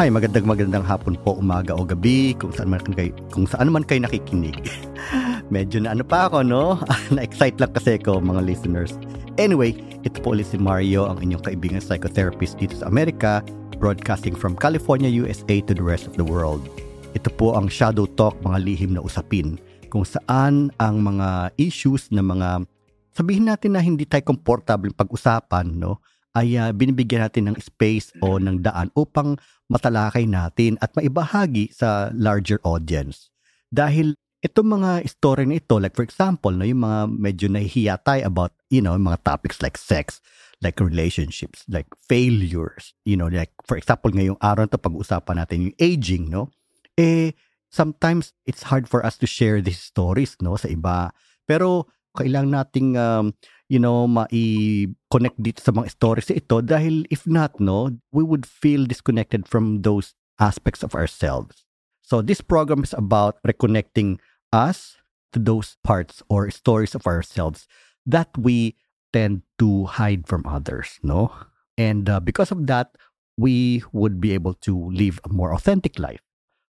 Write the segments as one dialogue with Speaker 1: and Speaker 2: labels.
Speaker 1: Hi, magandang magandang hapon po, umaga o gabi, kung saan man kayo, kung saan man kayo nakikinig. Medyo na ano pa ako, no? Na-excite lang kasi ako, mga listeners. Anyway, ito po ulit si Mario, ang inyong kaibigan psychotherapist dito sa Amerika, broadcasting from California, USA to the rest of the world. Ito po ang Shadow Talk, mga lihim na usapin, kung saan ang mga issues na mga sabihin natin na hindi tayo comfortable pag-usapan, no? Ay uh, binibigyan natin ng space o ng daan upang matalakay natin at maibahagi sa larger audience. Dahil itong mga story na ito, like for example, no, yung mga medyo nahihiya tayo about, you know, mga topics like sex, like relationships, like failures, you know, like for example, ngayong araw to pag-usapan natin yung aging, no? Eh, sometimes it's hard for us to share these stories, no, sa iba. Pero kailangan nating um, you know, mai-connect dito sa mga stories ito dahil if not, no, we would feel disconnected from those aspects of ourselves. So this program is about reconnecting us to those parts or stories of ourselves that we tend to hide from others, no? And uh, because of that, we would be able to live a more authentic life.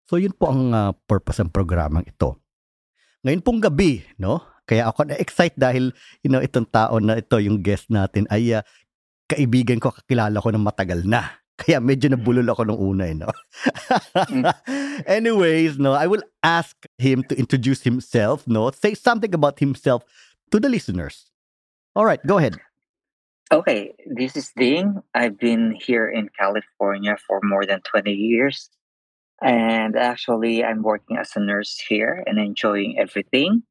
Speaker 1: So yun po ang uh, purpose ng programang ito. Ngayon pong gabi, no? Kaya ako na-excite dahil, you know, itong tao na ito, yung guest natin, ay uh, kaibigan ko, kakilala ko ng matagal na. Kaya medyo nabulol ako nung una, eh, no? Mm. Anyways, no, I will ask him to introduce himself, no? Say something about himself to the listeners. All right, go ahead.
Speaker 2: Okay, this is Ding. I've been here in California for more than 20 years. And actually, I'm working as a nurse here and enjoying everything.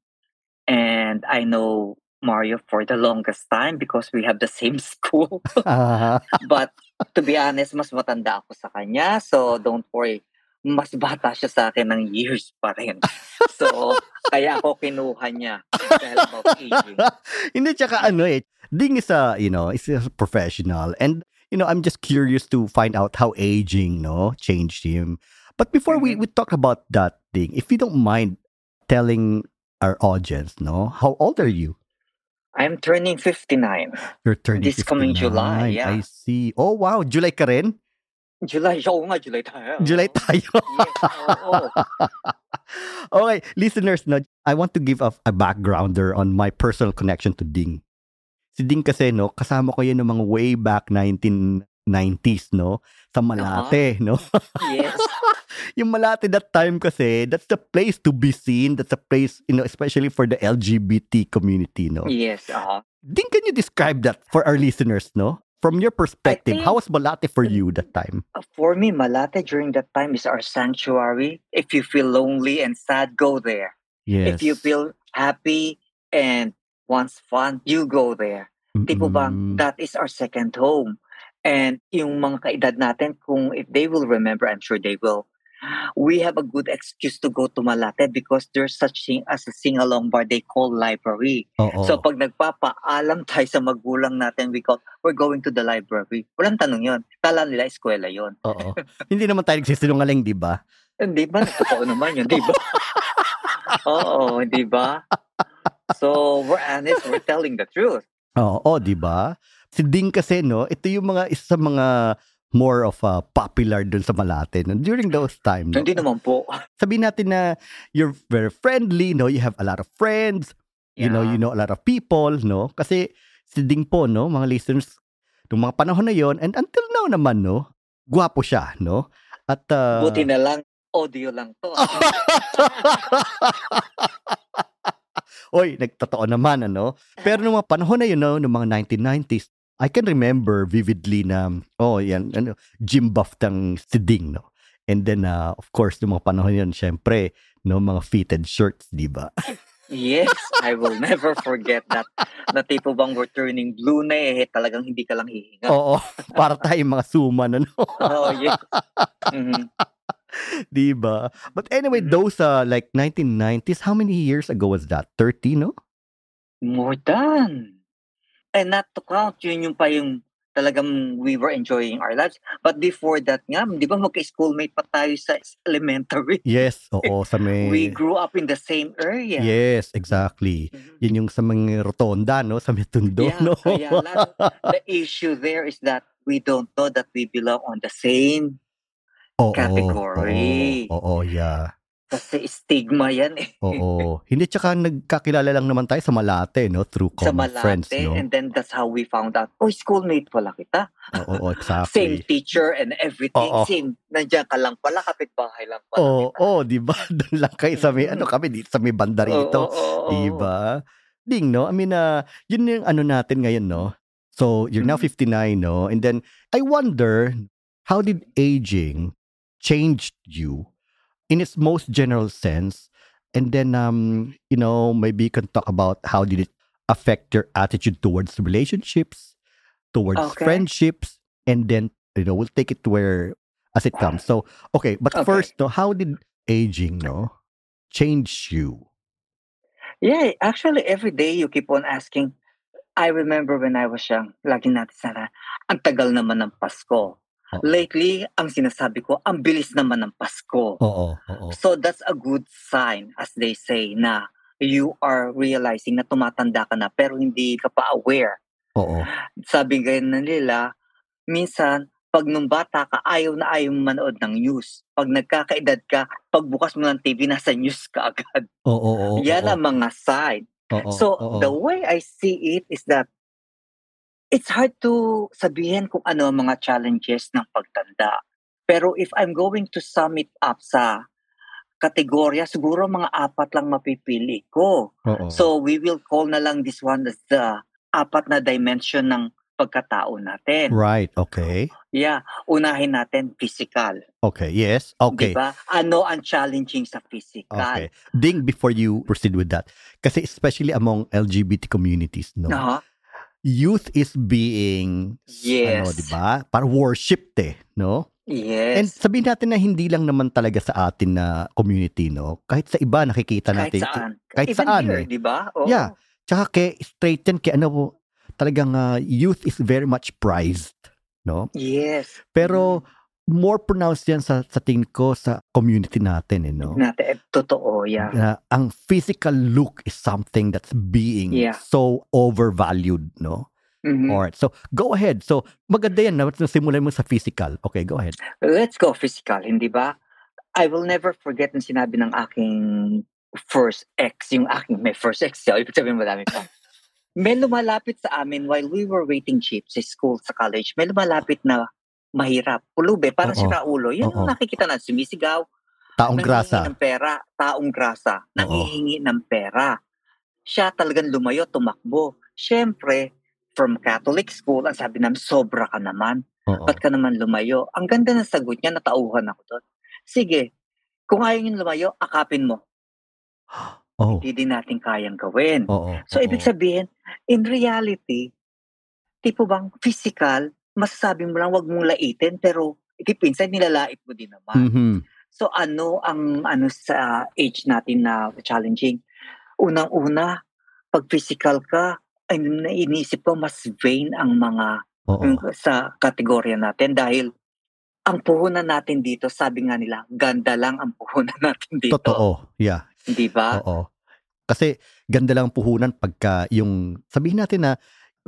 Speaker 2: And I know Mario for the longest time because we have the same school. uh But to be honest, mas matanda ako sa kanya. So don't worry. Mas bata siya sa akin ng years pa rin. So, kaya ako kinuha niya dahil about aging.
Speaker 1: Hindi, tsaka ano eh. Ding is a, you know, is a professional. And, you know, I'm just curious to find out how aging, no, changed him. But before mm-hmm. we, we talk about that thing, if you don't mind telling our audience, no? How old are you?
Speaker 2: I'm turning 59.
Speaker 1: You're turning
Speaker 2: This
Speaker 1: 59.
Speaker 2: coming July, yeah.
Speaker 1: I see. Oh, wow. July ka rin?
Speaker 2: July. Oo nga, July tayo.
Speaker 1: July tayo.
Speaker 2: yes, oo.
Speaker 1: okay, listeners, no, I want to give a, a backgrounder on my personal connection to Ding. Si Ding kasi, no, kasama ko yan ng mga way back 1990s, no? Sa Malate, uh-huh. no?
Speaker 2: yes.
Speaker 1: yung Malate that time kasi, that's the place to be seen. That's a place, you know, especially for the LGBT community, no?
Speaker 2: Yes, uh-huh.
Speaker 1: Then can you describe that for our listeners, no? From your perspective, think, how was Malate for you that time?
Speaker 2: Uh, for me, Malate during that time is our sanctuary. If you feel lonely and sad, go there.
Speaker 1: Yes.
Speaker 2: If you feel happy and wants fun, you go there. Mm-mm. Tipo bang, that is our second home. And yung mga kaedad natin, kung if they will remember, I'm sure they will, we have a good excuse to go to Malate because there's such thing as a sing-along bar they call library.
Speaker 1: Oo.
Speaker 2: So pag nagpapaalam tayo sa magulang natin, we call, we're going to the library. Walang tanong yon. Kala nila eskwela yon.
Speaker 1: Oo. Hindi naman tayo nagsisinungaling, di ba?
Speaker 2: Hindi ba? Totoo naman yun, di ba? Oo, di ba? So, we're honest, we're telling the truth.
Speaker 1: Oo, di ba? Si Ding kasi, no, ito yung mga isa sa mga more of a popular dun sa Malate no? during those times.
Speaker 2: No? Hindi naman po.
Speaker 1: Sabihin natin na you're very friendly, no? You have a lot of friends. Yeah. You know, you know a lot of people, no? Kasi si Ding po, no, mga listeners, nung mga panahon na yon and until now naman, no, gwapo siya, no? At uh,
Speaker 2: Buti na lang audio lang to.
Speaker 1: Oy, nagtotoo naman ano. Pero nung mga panahon na yun, no, nung mga 1990s, I can remember vividly na, oh, yan, ano, gym buff tang si Ding, no? And then, uh, of course, nung mga panahon yun, syempre, no, mga fitted shirts, di ba?
Speaker 2: yes, I will never forget that. Na tipo bang we're turning blue na eh, talagang hindi ka lang hihinga.
Speaker 1: Oo, para tayo mga suman, ano?
Speaker 2: oh, yes. Mm-hmm.
Speaker 1: Di ba? But anyway, mm-hmm. those uh, like 1990s, how many years ago was that? 30, no?
Speaker 2: More than. And not to count, yun yung pa yung talagang we were enjoying our lives. But before that nga, di ba magka-schoolmate pa tayo sa elementary?
Speaker 1: Yes, oo. Sa may...
Speaker 2: We grew up in the same area.
Speaker 1: Yes, exactly. Mm-hmm. Yun yung sa mga rotonda, no? Sa may tundo,
Speaker 2: yeah,
Speaker 1: no?
Speaker 2: Kaya the issue there is that we don't know that we belong on the same
Speaker 1: Oo,
Speaker 2: category.
Speaker 1: oo, oo, yeah.
Speaker 2: Kasi stigma yan eh.
Speaker 1: Oo. Hindi tsaka nagkakilala lang naman tayo sa Malate, no? Through
Speaker 2: Sa
Speaker 1: common
Speaker 2: Malate.
Speaker 1: friends, no?
Speaker 2: And then that's how we found out, oh, schoolmate pala kita.
Speaker 1: Oo, oo,
Speaker 2: Same
Speaker 1: exactly.
Speaker 2: teacher and everything.
Speaker 1: Oo.
Speaker 2: Same. Nandiyan ka lang pala, kapitbahay lang pala
Speaker 1: Oo,
Speaker 2: kita.
Speaker 1: oh, di ba? Doon lang kayo sa may,
Speaker 2: Mm.
Speaker 1: ano kami, dito sa may banda rito.
Speaker 2: Oo, oo,
Speaker 1: Di
Speaker 2: oo.
Speaker 1: ba? Ding, no? I mean, uh, yun yung ano natin ngayon, no? So, you're now
Speaker 2: Mhm.
Speaker 1: 59, no? And then, I wonder, how did aging change you in its most general sense? And then, um, you know, maybe you can talk about how did it affect your attitude towards relationships, towards
Speaker 2: Okay.
Speaker 1: friendships, and then, you know, we'll take it to where as it comes. So, okay, but
Speaker 2: Okay.
Speaker 1: first, no, how did aging, no, change you?
Speaker 2: Yeah, actually, every day you keep on asking. I remember when I was young, lagi natin sana, ang tagal naman ng Pasko.
Speaker 1: Oo.
Speaker 2: Lately, ang sinasabi ko, ang bilis naman ng Pasko.
Speaker 1: Oo, oo.
Speaker 2: So that's a good sign, as they say, na you are realizing na tumatanda ka na pero hindi ka pa aware.
Speaker 1: Oo.
Speaker 2: Sabi ganyan na nila, minsan, pag nung bata ka, ayaw na ayaw manood ng news. Pag nagkakaedad ka, pagbukas mo ng TV, nasa news ka agad.
Speaker 1: Oo, oo,
Speaker 2: Yan
Speaker 1: oo.
Speaker 2: ang mga sign.
Speaker 1: Oo,
Speaker 2: So
Speaker 1: oo.
Speaker 2: the way I see it is that it's hard to sabihin kung ano ang mga challenges ng pagtanda. Pero if I'm going to sum it up sa kategorya, siguro mga apat lang mapipili ko.
Speaker 1: Oo.
Speaker 2: So we will call na lang this one as the apat na dimension ng pagkatao natin.
Speaker 1: Right, okay.
Speaker 2: Yeah, unahin natin physical.
Speaker 1: Okay, yes. Okay.
Speaker 2: Di ba? Ano ang challenging sa physical?
Speaker 1: Okay. Ding before you proceed with that. Kasi especially among LGBT communities, no.
Speaker 2: Aha.
Speaker 1: Youth is being
Speaker 2: Yes.
Speaker 1: ano, 'di ba? Para worshipped eh, no? And
Speaker 2: Yes.
Speaker 1: sabihin natin na hindi lang naman talaga sa atin na community, no? Kahit sa iba nakikita
Speaker 2: kahit
Speaker 1: natin.
Speaker 2: saan.
Speaker 1: kahit
Speaker 2: Even
Speaker 1: saan
Speaker 2: here,
Speaker 1: eh.
Speaker 2: di ba? Oo.
Speaker 1: Yeah. Tsaka kay straight yan, kay ano po, talagang ah, youth is very much prized, no?
Speaker 2: Yes.
Speaker 1: Pero more pronounced yan sa, sa tingin ko sa community natin, eh, no?
Speaker 2: Natin, eh, totoo, yeah.
Speaker 1: na ang physical look is something that's being
Speaker 2: Yeah.
Speaker 1: so overvalued, no?
Speaker 2: Mhm.
Speaker 1: Alright, so go ahead. So maganda yan simulan mo sa physical. Okay, go ahead.
Speaker 2: Let's go physical, hindi ba? I will never forget ng sinabi ng aking first ex, yung aking may first ex, so ibig sabihin madami pa. May lumalapit sa amin while we were waiting jeep sa school, sa college, may lumalapit na mahirap. Pulube, parang
Speaker 1: Oo.
Speaker 2: sira ulo. Yan
Speaker 1: Oo.
Speaker 2: yung nakikita na sumisigaw,
Speaker 1: Taong grasa.
Speaker 2: ng pera, taong grasa, nanghihingi ng pera. Siya talagang lumayo, tumakbo. Siyempre, from Catholic school, ang sabi namin, sobra ka naman.
Speaker 1: Oo.
Speaker 2: Ba't ka naman lumayo? Ang ganda ng sagot niya, natauhan ako doon. Sige, kung ayaw niyo lumayo, akapin mo.
Speaker 1: Oh.
Speaker 2: Hindi din natin kayang gawin.
Speaker 1: Oo.
Speaker 2: So,
Speaker 1: oo.
Speaker 2: ibig sabihin, in reality, tipo bang physical, masasabi mo lang, wag mong laitin, pero ikipinsan, nilalait mo din naman.
Speaker 1: Mhm.
Speaker 2: So ano ang ano sa age natin na challenging? Unang-una, pag physical ka, ay nainisip ko mas vain ang mga
Speaker 1: Oo.
Speaker 2: yung sa kategorya natin dahil ang puhunan natin dito, sabi nga nila, ganda lang ang puhunan natin dito.
Speaker 1: Totoo. Yeah.
Speaker 2: Di ba?
Speaker 1: Oo. Kasi ganda lang ang puhunan pagka yung sabihin natin na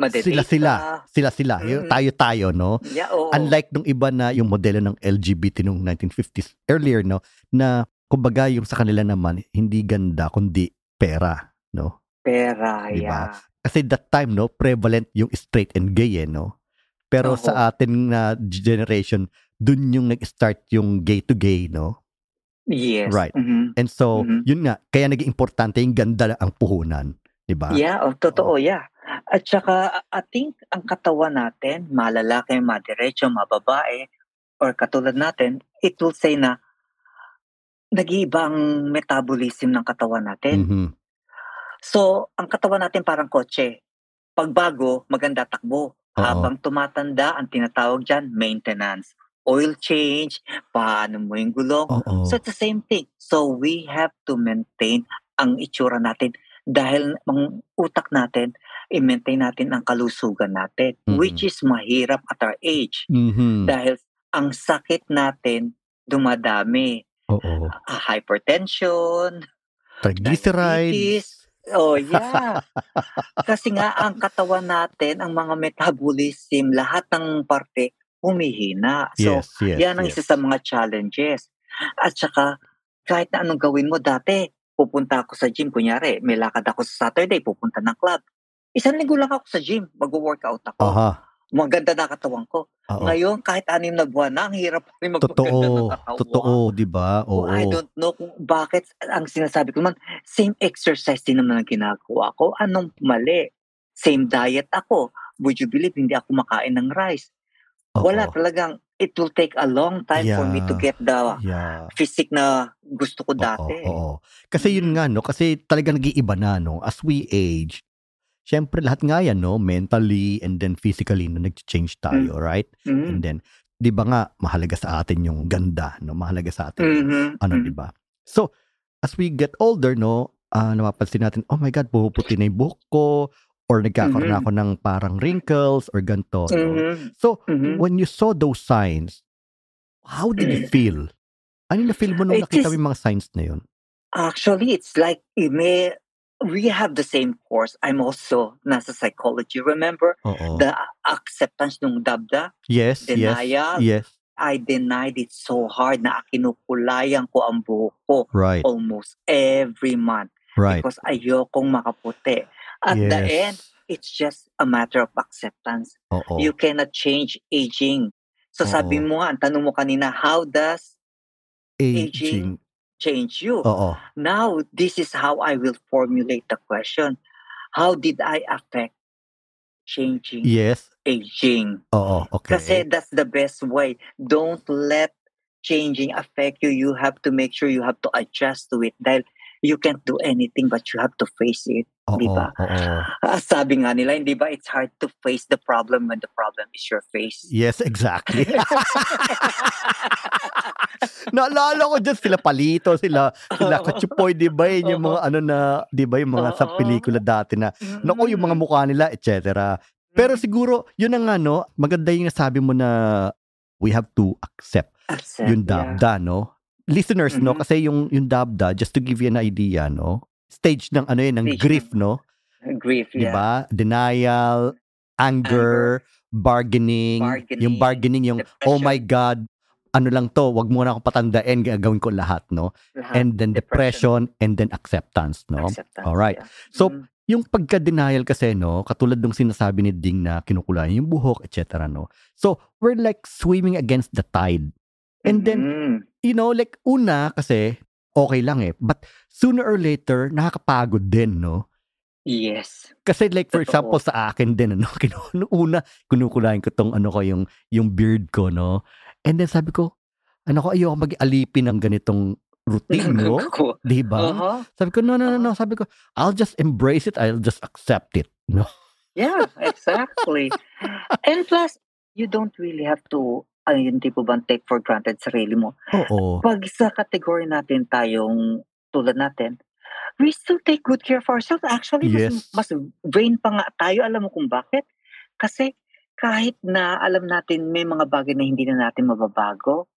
Speaker 2: Madedate
Speaker 1: sila-sila,
Speaker 2: ka.
Speaker 1: sila-sila, yung
Speaker 2: Mm.
Speaker 1: tayo-tayo, no?
Speaker 2: Yeah, oo.
Speaker 1: Unlike nung iba na yung modelo ng LGBT nung 1950s earlier, no? Na kumbaga yung sa kanila naman, hindi ganda, kundi pera, no?
Speaker 2: Pera,
Speaker 1: Di ba?
Speaker 2: yeah.
Speaker 1: Kasi that time, no, prevalent yung straight and gay, eh, no? Pero
Speaker 2: Oo.
Speaker 1: sa atin na generation, dun yung nag-start yung gay to gay, no?
Speaker 2: Yes.
Speaker 1: Right.
Speaker 2: Mhm.
Speaker 1: And so,
Speaker 2: Mhm.
Speaker 1: yun nga, kaya naging importante yung ganda ang puhunan, di ba?
Speaker 2: Yeah, oh, totoo, yeah. At saka, I think, ang katawan natin, malalaki, madiretso, mababae, or katulad natin, it will say na, nag-iiba ang metabolism ng katawan natin.
Speaker 1: Mhm.
Speaker 2: So, ang katawan natin parang kotse. Pagbago, maganda takbo.
Speaker 1: Oo.
Speaker 2: Habang tumatanda, ang tinatawag dyan, maintenance. Oil change, paano mo yung gulong.
Speaker 1: Oo.
Speaker 2: So, it's the same thing. So, we have to maintain ang itsura natin dahil ang utak natin, i-maintain natin ang kalusugan natin,
Speaker 1: Mhm.
Speaker 2: which is mahirap at our age.
Speaker 1: Mhm.
Speaker 2: Dahil ang sakit natin dumadami.
Speaker 1: Oo.
Speaker 2: Ah, hypertension,
Speaker 1: Triglycerides.
Speaker 2: Oh, yeah. Kasi nga ang katawan natin, ang mga metabolism, lahat ng parte humihina. So,
Speaker 1: Yes, yes,
Speaker 2: yan ang
Speaker 1: yes.
Speaker 2: isa sa mga challenges. At saka, kahit na anong gawin mo dati, pupunta ako sa gym, kunyari, may lakad ako sa Saturday, pupunta ng club. Isang linggo lang ako sa gym, mag-workout ako.
Speaker 1: Aha.
Speaker 2: Maganda na katawan ko.
Speaker 1: Oo.
Speaker 2: Ngayon, kahit anim na buwan na, ang hirap pa rin magpaganda
Speaker 1: Totoo.
Speaker 2: ng katawan.
Speaker 1: Totoo, di ba? Oo.
Speaker 2: I don't know kung bakit ang sinasabi ko naman, same exercise din naman ang ginagawa ko. Anong mali? Same diet ako. Would you believe hindi ako makain ng rice?
Speaker 1: Oo.
Speaker 2: Wala talagang, it will take a long time for me to
Speaker 1: Yeah.
Speaker 2: get the
Speaker 1: Yeah.
Speaker 2: physique na gusto ko
Speaker 1: Oo,
Speaker 2: dati.
Speaker 1: oo. Kasi yun nga, no? Kasi talaga nag-iiba na, no? As we age, syempre lahat nga yan, no? Mentally and then physically, no? Nag-change tayo, right?
Speaker 2: Mhm.
Speaker 1: And then, di ba nga, mahalaga sa atin yung ganda, no? Mahalaga sa atin
Speaker 2: Mhm,
Speaker 1: ano,
Speaker 2: mhm.
Speaker 1: di ba? So, as we get older, no, ah napapansin natin, oh my God, pumuputi na yung buhok ko, or nagkakaroon na
Speaker 2: Mhm.
Speaker 1: ako ng parang wrinkles, or ganito, no?
Speaker 2: Mhm,
Speaker 1: So,
Speaker 2: mhm.
Speaker 1: when you saw those signs, how did you feel? Ano na feel mo nung
Speaker 2: It
Speaker 1: nakita mo
Speaker 2: is-
Speaker 1: yung mga signs na yun?
Speaker 2: Actually, it's like, eh, may, we have the same course. I'm also nasa psychology. Remember
Speaker 1: Oo.
Speaker 2: the acceptance ng dabda?
Speaker 1: yes,
Speaker 2: denial?
Speaker 1: yes, yes,
Speaker 2: I denied it so hard na kinukulayan ko ang buhok ko
Speaker 1: right,
Speaker 2: almost every month
Speaker 1: right.
Speaker 2: because ayokong makaputi. At the end,
Speaker 1: yes.
Speaker 2: it's just a matter of acceptance.
Speaker 1: Oo.
Speaker 2: You cannot change aging. So sabi
Speaker 1: Oo.
Speaker 2: mo nga, ang tanong mo kanina, how does
Speaker 1: Aging.
Speaker 2: Change you?
Speaker 1: Oo.
Speaker 2: Now, this is how I will formulate the question. How did I affect changing
Speaker 1: Yes.
Speaker 2: aging? Kasi
Speaker 1: Okay.
Speaker 2: that's the best way. Don't let changing affect you. You have to make sure you have to adjust to it dahil you can't do anything but you have to face it.
Speaker 1: Oo.
Speaker 2: di ba? Ah, sabi nga nila, hindi ba, it's hard to face the problem when the problem is your face.
Speaker 1: Yes, exactly. Naalala ko dyan sila Palito, sila sila. Kachupoy, di ba? Yun yung mga ano na, di ba? Yung mga sa pelikula dati na, naku, yung mga
Speaker 2: Mm.
Speaker 1: mukha nila, etc. Pero siguro, yun ang ano, maganda yung nasabi mo na we have to accept
Speaker 2: Accept,
Speaker 1: yung
Speaker 2: yeah.
Speaker 1: dabda, no? Listeners, no?
Speaker 2: Mhm.
Speaker 1: Kasi yung, yung dabda, just to give you an idea, no? Stage ng ano yun, ng
Speaker 2: Stage
Speaker 1: grief,
Speaker 2: ng-
Speaker 1: no?
Speaker 2: Grief, yeah.
Speaker 1: ba? Denial, anger, bargaining, yung bargaining, yung, oh my God, ano lang to, wag mo na ako patandain, gagawin ko lahat, no?
Speaker 2: Lahat.
Speaker 1: And then depression, and then acceptance, no?
Speaker 2: Acceptance,
Speaker 1: Alright.
Speaker 2: yeah.
Speaker 1: So,
Speaker 2: Mm.
Speaker 1: Yung pagka-denial kasi, no, katulad ng sinasabi ni Ding na kinukulayan yung buhok, etc., no? So, we're like swimming against the tide. And then,
Speaker 2: Mhm.
Speaker 1: you know, like, una kasi, okay lang eh. But sooner or later, nakakapagod din, no?
Speaker 2: yes.
Speaker 1: Kasi like for
Speaker 2: Totoo.
Speaker 1: example sa akin din ano, kinu- una kinukulayan ko tong ano ko yung yung beard ko no. And then sabi ko, ano ko ayoko mag-alipin ng ganitong routine no.
Speaker 2: Ko-
Speaker 1: 'Di ba?
Speaker 2: Uh-huh.
Speaker 1: Sabi ko no no no no, sabi ko I'll just embrace it, I'll just accept it. No.
Speaker 2: Yeah, exactly. and plus, you don't really have to, ano yun, di po ba, take for granted sarili mo.
Speaker 1: Oo.
Speaker 2: Pag sa category natin tayong tulad natin, we still take good care of ourselves. Actually,
Speaker 1: Yes.
Speaker 2: mas, mas vain pa nga tayo. Alam mo kung bakit? Kasi kahit na alam natin may mga bagay na hindi na natin mababago,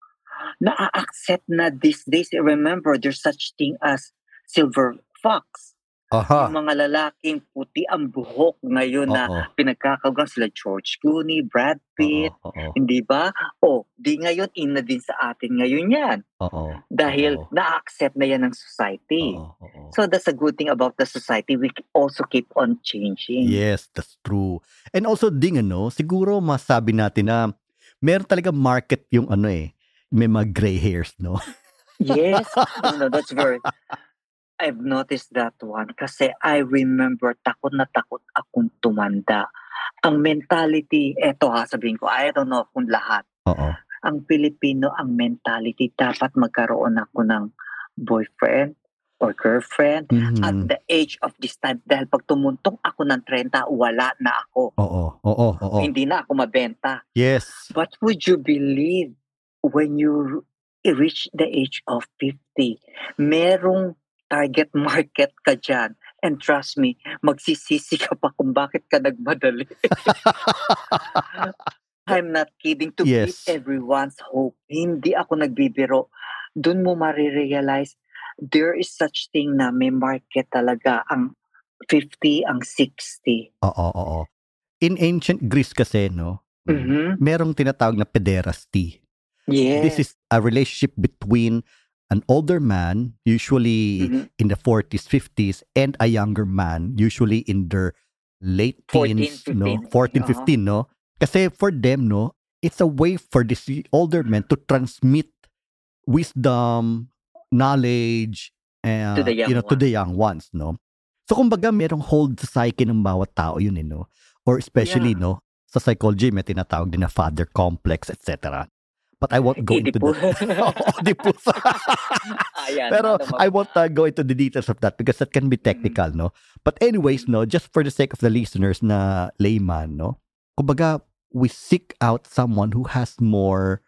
Speaker 2: na-accept na these days, remember, there's such thing as silver fox.
Speaker 1: Aha.
Speaker 2: Yung mga lalaking puti ang buhok ngayon na
Speaker 1: Oo.
Speaker 2: pinagkakaugang sila George Clooney, Brad Pitt.
Speaker 1: Oo.
Speaker 2: hindi ba? O, di ngayon, in na din sa atin ngayon yan.
Speaker 1: Oo.
Speaker 2: Dahil
Speaker 1: Oo.
Speaker 2: na-accept na yan ng society.
Speaker 1: Oo.
Speaker 2: So that's a good thing about the society. We also keep on changing.
Speaker 1: Yes, that's true. And also ding ano, siguro masabi natin na meron talaga market yung ano eh, may mga gray hairs, no?
Speaker 2: Yes. no, no, that's very... I've noticed that one kasi I remember takot na takot akong tumanda. Ang mentality, eto ha, sabihin ko, I don't know kung lahat.
Speaker 1: Oo.
Speaker 2: Ang Pilipino, ang mentality, dapat magkaroon ako ng boyfriend or girlfriend at
Speaker 1: Mhm.
Speaker 2: the age of this time. Dahil pag tumuntong ako ng 30, wala na ako.
Speaker 1: Oo. Oo. Oo.
Speaker 2: Hindi na ako mabenta.
Speaker 1: Yes.
Speaker 2: But would you believe when you reach the age of 50, merong target market ka dyan. And trust me, magsisisi ka pa kung bakit ka nagmadali. I'm not kidding. To
Speaker 1: Yes.
Speaker 2: give everyone's hope. Hindi ako nagbibiro. Doon mo marirealize there is such thing na may market talaga ang 50, ang 60.
Speaker 1: Oo. Oo. In ancient Greece kasi, no,
Speaker 2: Mhm.
Speaker 1: merong tinatawag na pederasty.
Speaker 2: Yes.
Speaker 1: This is a relationship between an older man, usually
Speaker 2: Mhm.
Speaker 1: in the 40s, 50s, and a younger man, usually in their late
Speaker 2: 14,
Speaker 1: teens, no?
Speaker 2: 15.
Speaker 1: 14,
Speaker 2: Oo.
Speaker 1: 15, no? Kasi for them, no, it's a way for this older men to transmit wisdom, knowledge, uh,
Speaker 2: To the young
Speaker 1: you know, to
Speaker 2: ones.
Speaker 1: the young ones, no? So kumbaga merong hold sa psyche ng bawat tao yun, eh, no? Or especially,
Speaker 2: Yeah.
Speaker 1: no, sa psychology may tinatawag din na father complex, etc. But I won't go into that. Oedipus.
Speaker 2: Ayan,
Speaker 1: Pero I won't uh, go into the details of that because that can be technical, no? But anyways, no, just for the sake of the listeners na layman, no? Kumbaga, we seek out someone who has more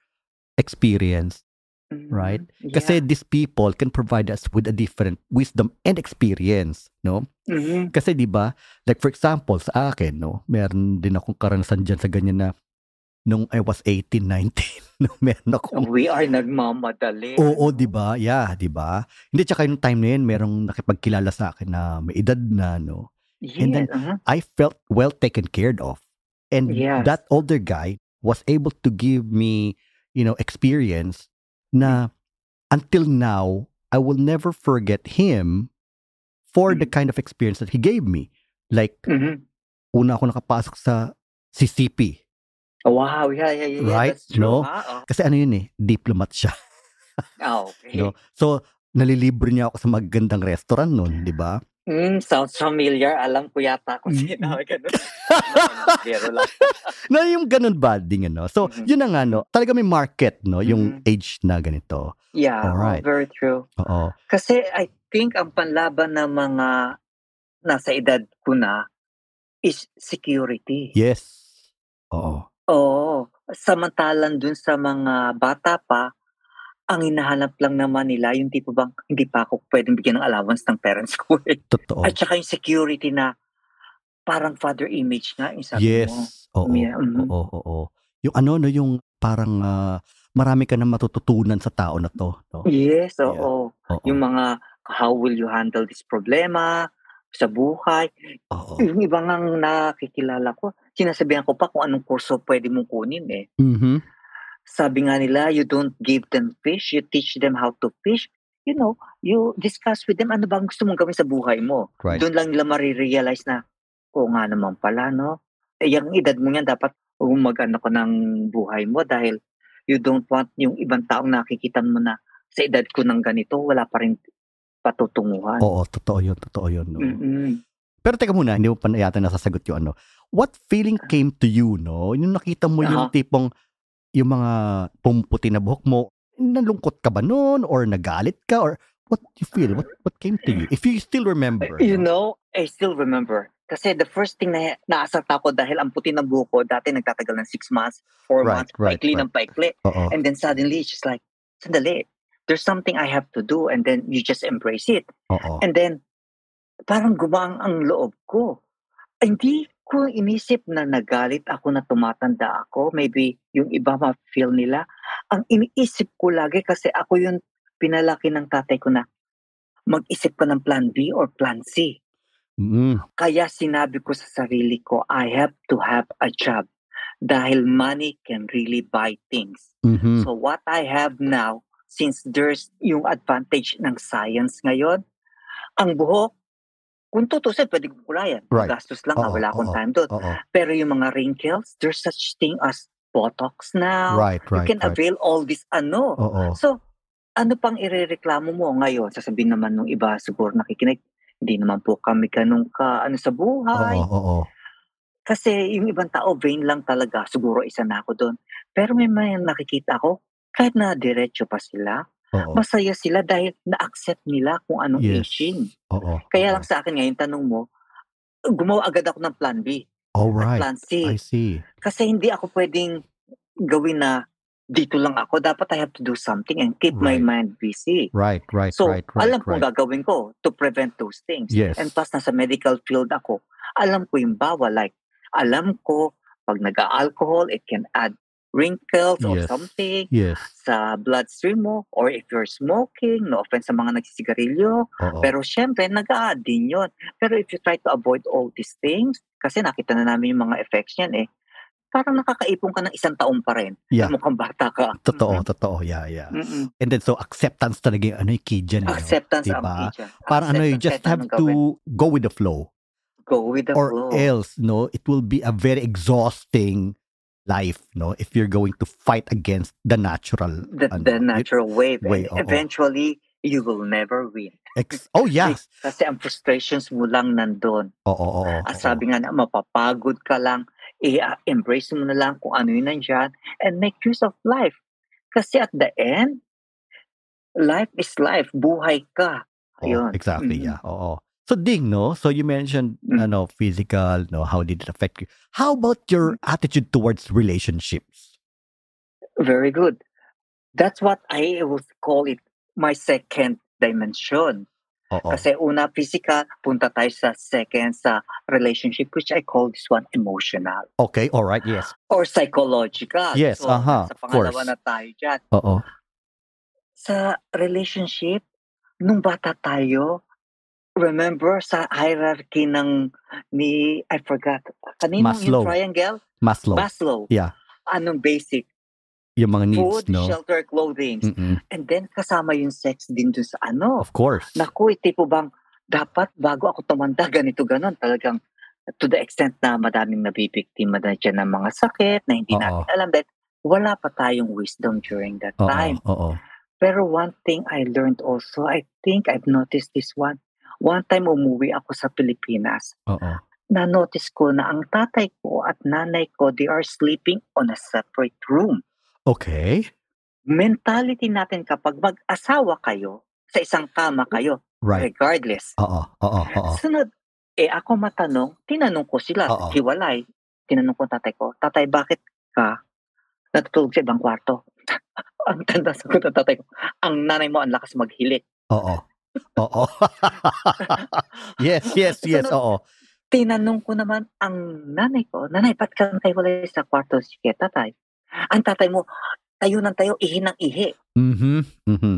Speaker 1: experience,
Speaker 2: Mhm.
Speaker 1: right?
Speaker 2: Yeah.
Speaker 1: Kasi these people can provide us with a different wisdom and experience, no?
Speaker 2: Mhm.
Speaker 1: Kasi 'di ba, like for example, sa akin, no, meron din akong karanasan diyan sa ganyan na nung I was 18, 19, no, meron akong
Speaker 2: We are nagmamadali.
Speaker 1: Oo,
Speaker 2: ano?
Speaker 1: 'di ba? Yeah, 'di ba? Hindi tsaka yung time na yun, merong nakipagkilala sa akin na may edad na, no. And then,
Speaker 2: Yes, uh-huh.
Speaker 1: I felt well taken care of. And
Speaker 2: Yes.
Speaker 1: that older guy was able to give me, you know, experience na until now I will never forget him for the
Speaker 2: Mm.
Speaker 1: kind of experience that he gave me. Like
Speaker 2: Mhm.
Speaker 1: una ako nakapasok sa CCP.
Speaker 2: Wow, yeah, yeah, yeah,
Speaker 1: Right? No?
Speaker 2: ha?
Speaker 1: Kasi ano yun eh, diplomat siya.
Speaker 2: Oh, okay.
Speaker 1: No? So, nalilibre niya ako sa magandang restaurant nun, di ba?
Speaker 2: Mm, sounds familiar. Alam ko yata kung
Speaker 1: Mm.
Speaker 2: sino. Ganun.
Speaker 1: Na yung ganun banding, ano. So,
Speaker 2: Mhm.
Speaker 1: yun na nga, no. Talaga may market, no, yung
Speaker 2: Mhm.
Speaker 1: age na ganito.
Speaker 2: Yeah, oh,
Speaker 1: Alright.
Speaker 2: very true.
Speaker 1: Oo.
Speaker 2: Kasi I think ang panlaban ng mga nasa edad ko na is security.
Speaker 1: Yes. Oo.
Speaker 2: Oo. Samantalang dun sa mga bata pa, ang hinahanap lang naman nila, yung tipo bang, hindi pa ako pwedeng bigyan ng allowance ng parents ko eh.
Speaker 1: Totoo.
Speaker 2: At saka yung security na parang father image nga, yung sabi
Speaker 1: Yes.
Speaker 2: mo.
Speaker 1: Oo.
Speaker 2: Yeah, mhm.
Speaker 1: Oo, oo. Yung ano, no, yung parang ah, marami ka na matututunan sa tao na to. No?
Speaker 2: Yes,
Speaker 1: Yeah.
Speaker 2: oo.
Speaker 1: Oo.
Speaker 2: Yung mga, how will you handle this problema sa buhay.
Speaker 1: Oo.
Speaker 2: Yung ibang ang nakikilala ko, sinasabihan ko pa kung anong kurso pwede mong kunin eh.
Speaker 1: Mhm.
Speaker 2: Sabi nga nila, you don't give them fish, you teach them how to fish. You know, you discuss with them ano bang gusto mong gawin sa buhay mo.
Speaker 1: Right.
Speaker 2: Doon lang nila marirealize na, oo nga naman pala, no? Eh, yung edad mo yan, dapat umagano ko ng buhay mo dahil you don't want yung ibang taong nakikita mo na sa edad ko ng ganito, wala pa rin patutunguhan.
Speaker 1: Oo, totoo yun, totoo yun. No?
Speaker 2: Mm-mm.
Speaker 1: Pero teka muna, hindi mo pa na yata nasasagot yung ano. What feeling came to you, no? Yung nakita mo yung
Speaker 2: Aha.
Speaker 1: tipong, yung mga pumputi na buhok mo, nalungkot ka ba noon? Or nagalit ka? Or what you feel? What what came to you? If you still remember.
Speaker 2: You
Speaker 1: no?
Speaker 2: know, I still remember. Kasi the first thing na naasar ako dahil ang puti ng buhok ko, dati nagtatagal ng six months, four
Speaker 1: Right,
Speaker 2: months,
Speaker 1: right,
Speaker 2: paikli
Speaker 1: right.
Speaker 2: ng paikli.
Speaker 1: Oo.
Speaker 2: And then suddenly, it's just like, sandali, there's something I have to do and then you just embrace it.
Speaker 1: Oo.
Speaker 2: And then, parang gumaang ang loob ko. Hindi ko inisip na nagalit ako na tumatanda ako. Maybe yung iba ma-feel nila. Ang iniisip ko lagi kasi ako yung pinalaki ng tatay ko na mag-isip ka ng plan B or plan C.
Speaker 1: Mm,
Speaker 2: Kaya sinabi ko sa sarili ko, I have to have a job dahil money can really buy things.
Speaker 1: mhm.
Speaker 2: So what I have now, since there's yung advantage ng science ngayon, ang buhok, kung tutusin, pwede kong kulayan.
Speaker 1: Right.
Speaker 2: Gastos lang,
Speaker 1: Oo,
Speaker 2: wala akong
Speaker 1: oo.
Speaker 2: time doon.
Speaker 1: Oo.
Speaker 2: Pero yung mga wrinkles, there's such thing as Botox now.
Speaker 1: Right,
Speaker 2: you
Speaker 1: right,
Speaker 2: can
Speaker 1: right.
Speaker 2: avail all this ano.
Speaker 1: Oo.
Speaker 2: So, ano pang irereklamo mo ngayon? Sasabihin naman nung iba siguro nakikinig, hindi naman po kami ganun ka ano sa buhay.
Speaker 1: Oo, oo.
Speaker 2: Kasi yung ibang tao, vain lang talaga. Siguro isa na ako doon. Pero may may nakikita ko, kahit na diretso pa sila,
Speaker 1: Oo.
Speaker 2: masaya sila dahil na-accept nila kung anong
Speaker 1: Yes.
Speaker 2: aging.
Speaker 1: Oo.
Speaker 2: Kaya lang sa akin ngayon, tanong mo, gumawa agad ako ng plan B
Speaker 1: All
Speaker 2: at
Speaker 1: right.
Speaker 2: plan
Speaker 1: I
Speaker 2: C.
Speaker 1: see.
Speaker 2: Kasi hindi ako pwedeng gawin na dito lang ako. Dapat I have to do something and keep my
Speaker 1: Right.
Speaker 2: mind busy.
Speaker 1: Right, right,
Speaker 2: So,
Speaker 1: right, right,
Speaker 2: alam ko
Speaker 1: right.
Speaker 2: gagawin ko to prevent those things.
Speaker 1: Yes.
Speaker 2: And plus, nasa medical field ako. Alam ko yung bawal. Like, alam ko, pag nag-alcohol, it can add wrinkles or
Speaker 1: Yes.
Speaker 2: something
Speaker 1: Yes.
Speaker 2: sa bloodstream mo. Or if you're smoking, no offense sa mga nagsisigarilyo. Pero syempre, nag-a-add din yun. Pero if you try to avoid all these things, kasi nakita na namin yung mga effects niyan eh, parang nakakaipon ka ng isang taon pa rin.
Speaker 1: Yeah.
Speaker 2: Mukhang bata ka.
Speaker 1: Totoo,
Speaker 2: Mhm.
Speaker 1: totoo. Yeah, yeah.
Speaker 2: Mm-mm.
Speaker 1: And then, so, acceptance talaga yung ano yung key dyan. eh?
Speaker 2: Acceptance ang
Speaker 1: Diba?
Speaker 2: key dyan.
Speaker 1: Parang ano, you just have to go with the flow.
Speaker 2: go with the
Speaker 1: or
Speaker 2: flow.
Speaker 1: else no it will be a very exhausting life no if you're going to fight against the natural
Speaker 2: the,
Speaker 1: ano,
Speaker 2: the natural
Speaker 1: way,
Speaker 2: and
Speaker 1: oo.
Speaker 2: eventually, you will never win.
Speaker 1: ex- oh yes
Speaker 2: Kasi ang frustrations mo lang nandun.
Speaker 1: oo oo oo,
Speaker 2: At
Speaker 1: oo.
Speaker 2: sabi nga na, mapapagod ka lang, i-embrace mo na lang kung ano yun nandyan, and make use of life. Kasi at the end, life is life. Buhay ka. Ayun.
Speaker 1: exactly
Speaker 2: Mm.
Speaker 1: yeah oo so ding no so you mentioned
Speaker 2: Mm.
Speaker 1: ano physical no how did it affect you how about your
Speaker 2: Mm.
Speaker 1: attitude towards relationships
Speaker 2: Very good. That's what I would call it my second dimension. Kasi una, physical, punta tayo sa second, sa relationship, which I call this one emotional.
Speaker 1: okay all right yes
Speaker 2: Or psychological.
Speaker 1: Yes,
Speaker 2: so,
Speaker 1: aha,
Speaker 2: Sa
Speaker 1: of course.
Speaker 2: pangalawa na tayo dyan.
Speaker 1: oo
Speaker 2: Sa relationship, nung bata tayo, remember sa hierarchy ng ni I forgot. Kanino
Speaker 1: Maslow.
Speaker 2: yung triangle?
Speaker 1: Maslow
Speaker 2: Maslow.
Speaker 1: Yeah.
Speaker 2: Anong basic?
Speaker 1: yung mga needs
Speaker 2: Food,
Speaker 1: no
Speaker 2: shelter, clothing.
Speaker 1: Mm-mm.
Speaker 2: And then kasama yung sex din dun sa ano.
Speaker 1: of course
Speaker 2: Naku, eh, tipo bang dapat bago ako tumanda ganito ganon talagang to the extent na madaming nabibiktima na dyan ng mga sakit na hindi
Speaker 1: Oo.
Speaker 2: natin alam that wala pa tayong wisdom during that
Speaker 1: oo
Speaker 2: time.
Speaker 1: oo
Speaker 2: Pero one thing I learned also, I think I've noticed this one. One time umuwi ako sa Pilipinas,
Speaker 1: oo
Speaker 2: na-notice ko na ang tatay ko at nanay ko, they are sleeping on a separate room.
Speaker 1: okay
Speaker 2: Mentality natin kapag mag-asawa kayo, sa isang kama kayo,
Speaker 1: right
Speaker 2: regardless.
Speaker 1: oo oo oo
Speaker 2: Sunod, eh ako matanong, tinanong ko sila,
Speaker 1: Oo.
Speaker 2: hiwalay. Tinanong ko tatay ko, tatay bakit ka natutulog sa ibang kwarto? ang tanda sa ko tatay ko, ang nanay mo ang lakas maghilik.
Speaker 1: Oo. Oo. yes, yes, yes,
Speaker 2: Sunod,
Speaker 1: oo.
Speaker 2: Tinanong ko naman ang nanay ko, nanay, ba't ka kayo wala sa kwarto? Sige, tatay. Ang tatay mo, tayo ng tayo, ihi ng ihi.
Speaker 1: Mhm. Mhm.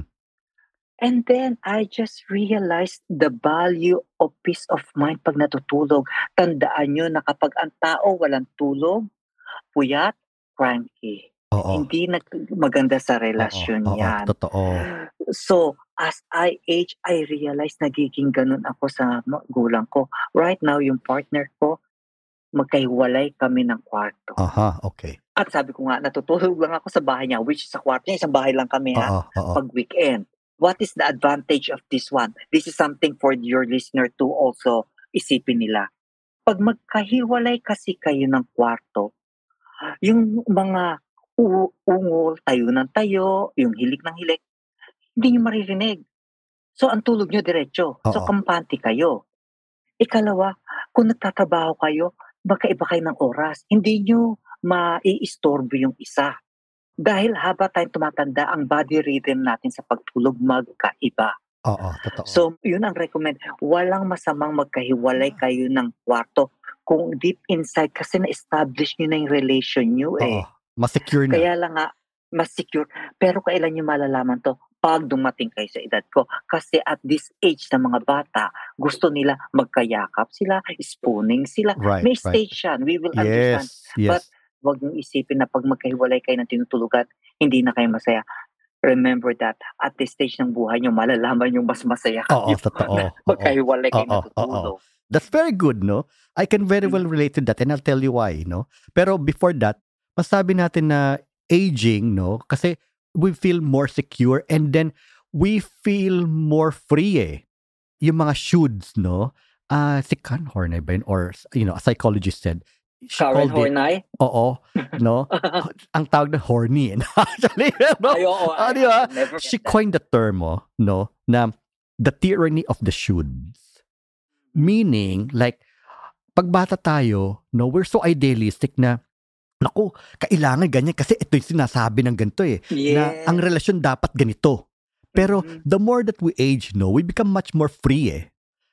Speaker 2: And then I just realized the value of peace of mind pag natutulog. Tandaan nyo na kapag ang tao walang tulog, puyat, cranky.
Speaker 1: Oo.
Speaker 2: Hindi nag maganda sa
Speaker 1: Oo,
Speaker 2: relasyon
Speaker 1: oo,
Speaker 2: yan.
Speaker 1: totoo.
Speaker 2: So, as I age, I realize nagiging ganun ako sa magulang ko. Right now, yung partner ko, magkahiwalay kami ng kwarto.
Speaker 1: Aha, okay.
Speaker 2: At sabi ko nga, natutulog lang ako sa bahay niya, which is sa kwarto niya, isang bahay lang kami ha,
Speaker 1: Oo, oo.
Speaker 2: pag weekend. What is the advantage of this one? This is something for your listener to also isipin nila. Pag magkahiwalay kasi kayo ng kwarto, yung mga u- ungol, tayo ng tayo, yung hilik ng hilik, hindi nyo maririnig. So, ang tulog nyo diretso. So,
Speaker 1: Oo.
Speaker 2: kampante kayo. Ikalawa, kung nagtatrabaho kayo, magkaiba kayo ng oras. Hindi nyo maiistorbo yung isa. Dahil haba tayong tumatanda, ang body rhythm natin sa pagtulog magkaiba.
Speaker 1: Oo, totoo.
Speaker 2: So, yun ang recommend. Walang masamang magkahiwalay kayo ng kwarto kung deep inside kasi na-establish nyo na yung relation nyo eh.
Speaker 1: Oo. Mas-secure na.
Speaker 2: Kaya lang nga, mas secure. Pero kailan nyo malalaman to? Pag dumating kayo sa edad ko. Kasi at this age ng mga bata, gusto nila magkayakap sila, spooning sila.
Speaker 1: right,
Speaker 2: May
Speaker 1: right.
Speaker 2: stage yan. We will understand.
Speaker 1: Yes, yes.
Speaker 2: But Huwag nyo isipin na pag magkahiwalay kayo ng tinutulugan, hindi na kayo masaya. Remember that at this stage ng buhay nyo, malalaman yung mas masaya
Speaker 1: Oo,
Speaker 2: kayo.
Speaker 1: totoo. Oo.
Speaker 2: Magkahiwalay kayo
Speaker 1: Oo,
Speaker 2: natutulog.
Speaker 1: That's very good, no? I can very
Speaker 2: Mm.
Speaker 1: well relate to that and I'll tell you why, no? Pero before that, masabi natin na aging, no? Kasi we feel more secure and then we feel more free, eh. Yung mga shoulds, no? Ah, si Karen Horney ba yun? Or, you know, a psychologist said, she
Speaker 2: Karen
Speaker 1: called it, oo, no? Ang tawag na horny, eh. Actually, no?
Speaker 2: Ay, oo.
Speaker 1: Ah,
Speaker 2: ay,
Speaker 1: di ba?
Speaker 2: never
Speaker 1: she
Speaker 2: get that.
Speaker 1: coined the term, oh, no, na the tyranny of the shoulds. Meaning, like, pag bata tayo, no, we're so idealistic na, naku, kailangan ganyan kasi ito yung sinasabi ng ganito eh. Na
Speaker 2: Yes.
Speaker 1: ang relasyon dapat ganito. Pero
Speaker 2: Mhm.
Speaker 1: the more that we age, no, we become much more free eh.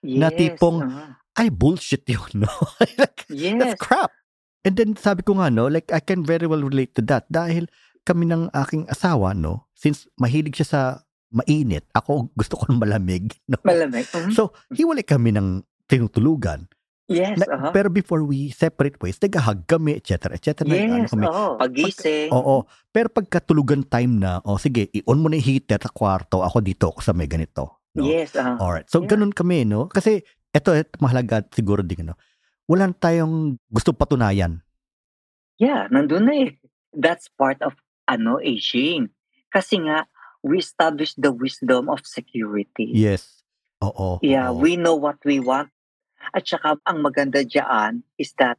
Speaker 1: na
Speaker 2: Yes,
Speaker 1: tipong-
Speaker 2: ah.
Speaker 1: Ay, bullshit yun, no? like,
Speaker 2: yes.
Speaker 1: That's crap. And then sabi ko nga, no, like I can very well relate to that dahil kami ng aking asawa, no, since mahilig siya sa mainit, ako gusto ko ng malamig, no.
Speaker 2: Malamig. Mhm.
Speaker 1: So, hiwalay kami ng tinutulugan.
Speaker 2: Yes,
Speaker 1: Na-
Speaker 2: uh-huh.
Speaker 1: Pero before we separate ways, nag-hug kami, etc. etc.
Speaker 2: Yes,
Speaker 1: kami.
Speaker 2: oo. Pagising.
Speaker 1: Oo. Pero pagkatulugan time na, o sige, i-on mo na yung heater sa kwarto, ako dito ako sa may ganito. No?
Speaker 2: Yes, uh,
Speaker 1: Alright. So,
Speaker 2: Yeah.
Speaker 1: ganun kami, no? Kasi, eto, eto mahalaga siguro din, no? Wala tayong gusto patunayan.
Speaker 2: yeah, nandun na eh. That's part of ano, aging. Kasi nga, we establish the wisdom of security.
Speaker 1: Yes. Oo.
Speaker 2: Yeah,
Speaker 1: oo.
Speaker 2: we know what we want. At saka, ang maganda dyan is that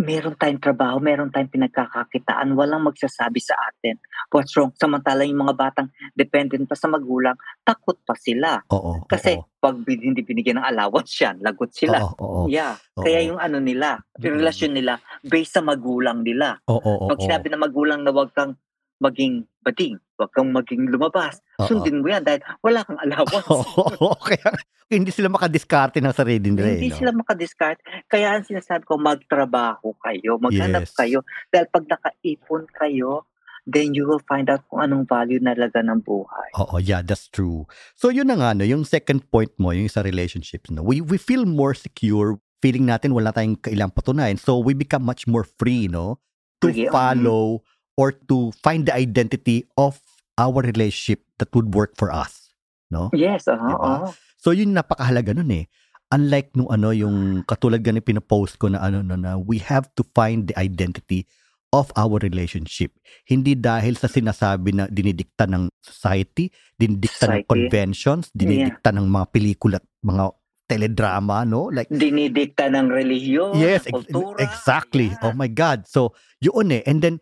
Speaker 2: meron tayong trabaho, meron tayong pinagkakakitaan, walang magsasabi sa atin what's wrong. Samantala yung mga batang dependent pa sa magulang, takot pa sila.
Speaker 1: Oo.
Speaker 2: Kasi
Speaker 1: oo,
Speaker 2: pag hindi binigyan ng allowance yan, lagot sila.
Speaker 1: Oo. Oo.
Speaker 2: Yeah,
Speaker 1: oo,
Speaker 2: kaya yung ano nila, yung relasyon nila, based sa magulang nila.
Speaker 1: Oo. Oo.
Speaker 2: Pag sinabi ng magulang na wag kang maging bading, wag kang maging lumabas,
Speaker 1: Oo.
Speaker 2: sundin mo yan dahil wala kang allowance.
Speaker 1: Oo. Kaya, hindi sila makadiskarte ng sarili nila.
Speaker 2: Hindi
Speaker 1: eh, no?
Speaker 2: sila makadiscard. Kaya ang sinasabi ko, magtrabaho kayo, maghanap
Speaker 1: Yes.
Speaker 2: kayo. Dahil pag nakaipon kayo, then you will find out kung anong value nalaga ng buhay.
Speaker 1: Oo, yeah, that's true. So yun na nga, no, yung second point mo, yung sa relationships, no, we, we feel more secure, feeling natin wala tayong kailang patunayan. So we become much more free, no, to
Speaker 2: um,
Speaker 1: follow or to find the identity of our relationship that would work for us. No?
Speaker 2: Yes, oo.
Speaker 1: Diba?
Speaker 2: oo.
Speaker 1: So yun napakahalaga nun eh. Unlike nung ano, yung katulad ganun pinopost ko na ano, no, na we have to find the identity of our relationship. Hindi dahil sa sinasabi na dinidikta ng society, dinidikta ng
Speaker 2: Society.
Speaker 1: conventions, dinidikta ng mga pelikula at mga teledrama, no? Like,
Speaker 2: Dinidikta ng relihiyon,
Speaker 1: yes,
Speaker 2: ng
Speaker 1: ex-
Speaker 2: kultura.
Speaker 1: exactly.
Speaker 2: Yeah.
Speaker 1: Oh my God. So, yun eh. And then,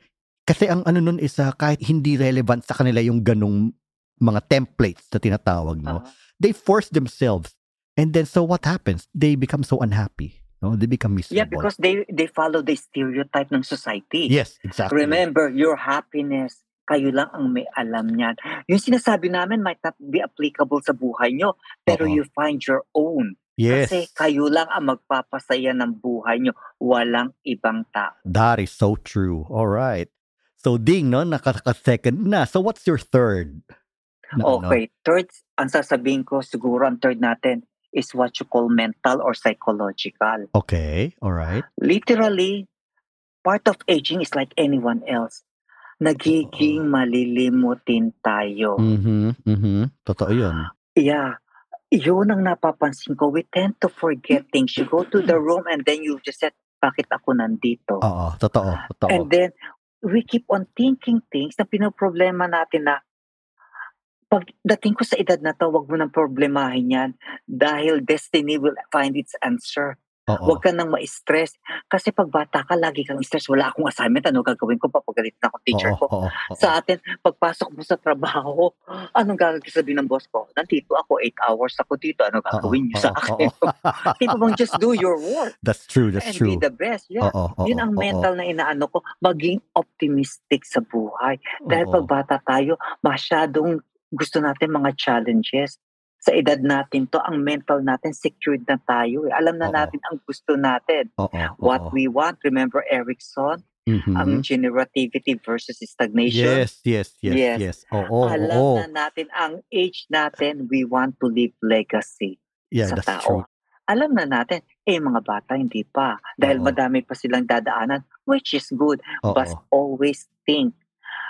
Speaker 1: kasi ang ano nun is ah, kahit hindi relevant sa kanila yung ganong mga templates na tinatawag, no?
Speaker 2: Ah,
Speaker 1: they force themselves. And then so what happens? They become so unhappy. No, they become miserable.
Speaker 2: yeah, because they they follow the stereotype ng society.
Speaker 1: yes, exactly.
Speaker 2: Remember, your happiness, kayo lang ang may alam niyan. Yung sinasabi namin might not be applicable sa buhay nyo, pero
Speaker 1: Oo.
Speaker 2: you find your own.
Speaker 1: yes,
Speaker 2: Kasi kayo lang ang magpapasaya ng buhay nyo. Walang ibang tao.
Speaker 1: that is so true. All right. So ding no, nakaka-second na. So what's your third? Na ano?
Speaker 2: Okay, third, ang sasabihin ko, siguro ang third natin is what you call mental or psychological.
Speaker 1: Okay, all right.
Speaker 2: Literally, part of aging is like anyone else. Nagiging malilimutin tayo.
Speaker 1: Mhm, mhm. Totoo 'yun.
Speaker 2: Yeah. Yun ang napapansin ko. We tend to forget things. You go to the room and then you just said, bakit ako nandito?
Speaker 1: Oo, totoo, totoo.
Speaker 2: And then, we keep on thinking things na pinoproblema natin na pagdating ko sa edad na to, wag mo nang problemahin yan dahil destiny will find its answer.
Speaker 1: Oo.
Speaker 2: Huwag ka nang ma-stress. Kasi pag bata ka, lagi kang stress. Wala akong assignment. Ano gagawin ko? Papagalit na ako teacher
Speaker 1: Oo,
Speaker 2: ko.
Speaker 1: oo, oo.
Speaker 2: Sa atin, pagpasok mo sa trabaho, anong gagawin sabihin ng boss ko? Nandito ako, 8 hours ako dito. Ano gagawin niyo sa
Speaker 1: Oo,
Speaker 2: akin?
Speaker 1: oo.
Speaker 2: Di ba bang just do your work
Speaker 1: That's true, that's
Speaker 2: and
Speaker 1: true.
Speaker 2: be the best? Yeah.
Speaker 1: Oo, oo,
Speaker 2: Yun ang
Speaker 1: oo,
Speaker 2: mental na inaano ko, maging optimistic sa buhay. Dahil
Speaker 1: oo.
Speaker 2: pag bata tayo, masyadong gusto natin mga challenges. Sa edad natin to, ang mental natin, secured na tayo. Eh. Alam na
Speaker 1: Oo.
Speaker 2: natin ang gusto natin.
Speaker 1: Oo,
Speaker 2: What
Speaker 1: oo.
Speaker 2: we want, remember Erickson,
Speaker 1: Mhm.
Speaker 2: ang generativity versus stagnation.
Speaker 1: Yes, yes, yes,
Speaker 2: Yes.
Speaker 1: yes. Oo,
Speaker 2: Alam
Speaker 1: oo.
Speaker 2: na natin, ang age natin, we want to leave legacy
Speaker 1: Yeah,
Speaker 2: sa
Speaker 1: that's
Speaker 2: tao.
Speaker 1: true.
Speaker 2: Alam na natin, eh mga bata hindi pa. Dahil
Speaker 1: Oo.
Speaker 2: madami pa silang dadaanan, which is good.
Speaker 1: Oo.
Speaker 2: But always think,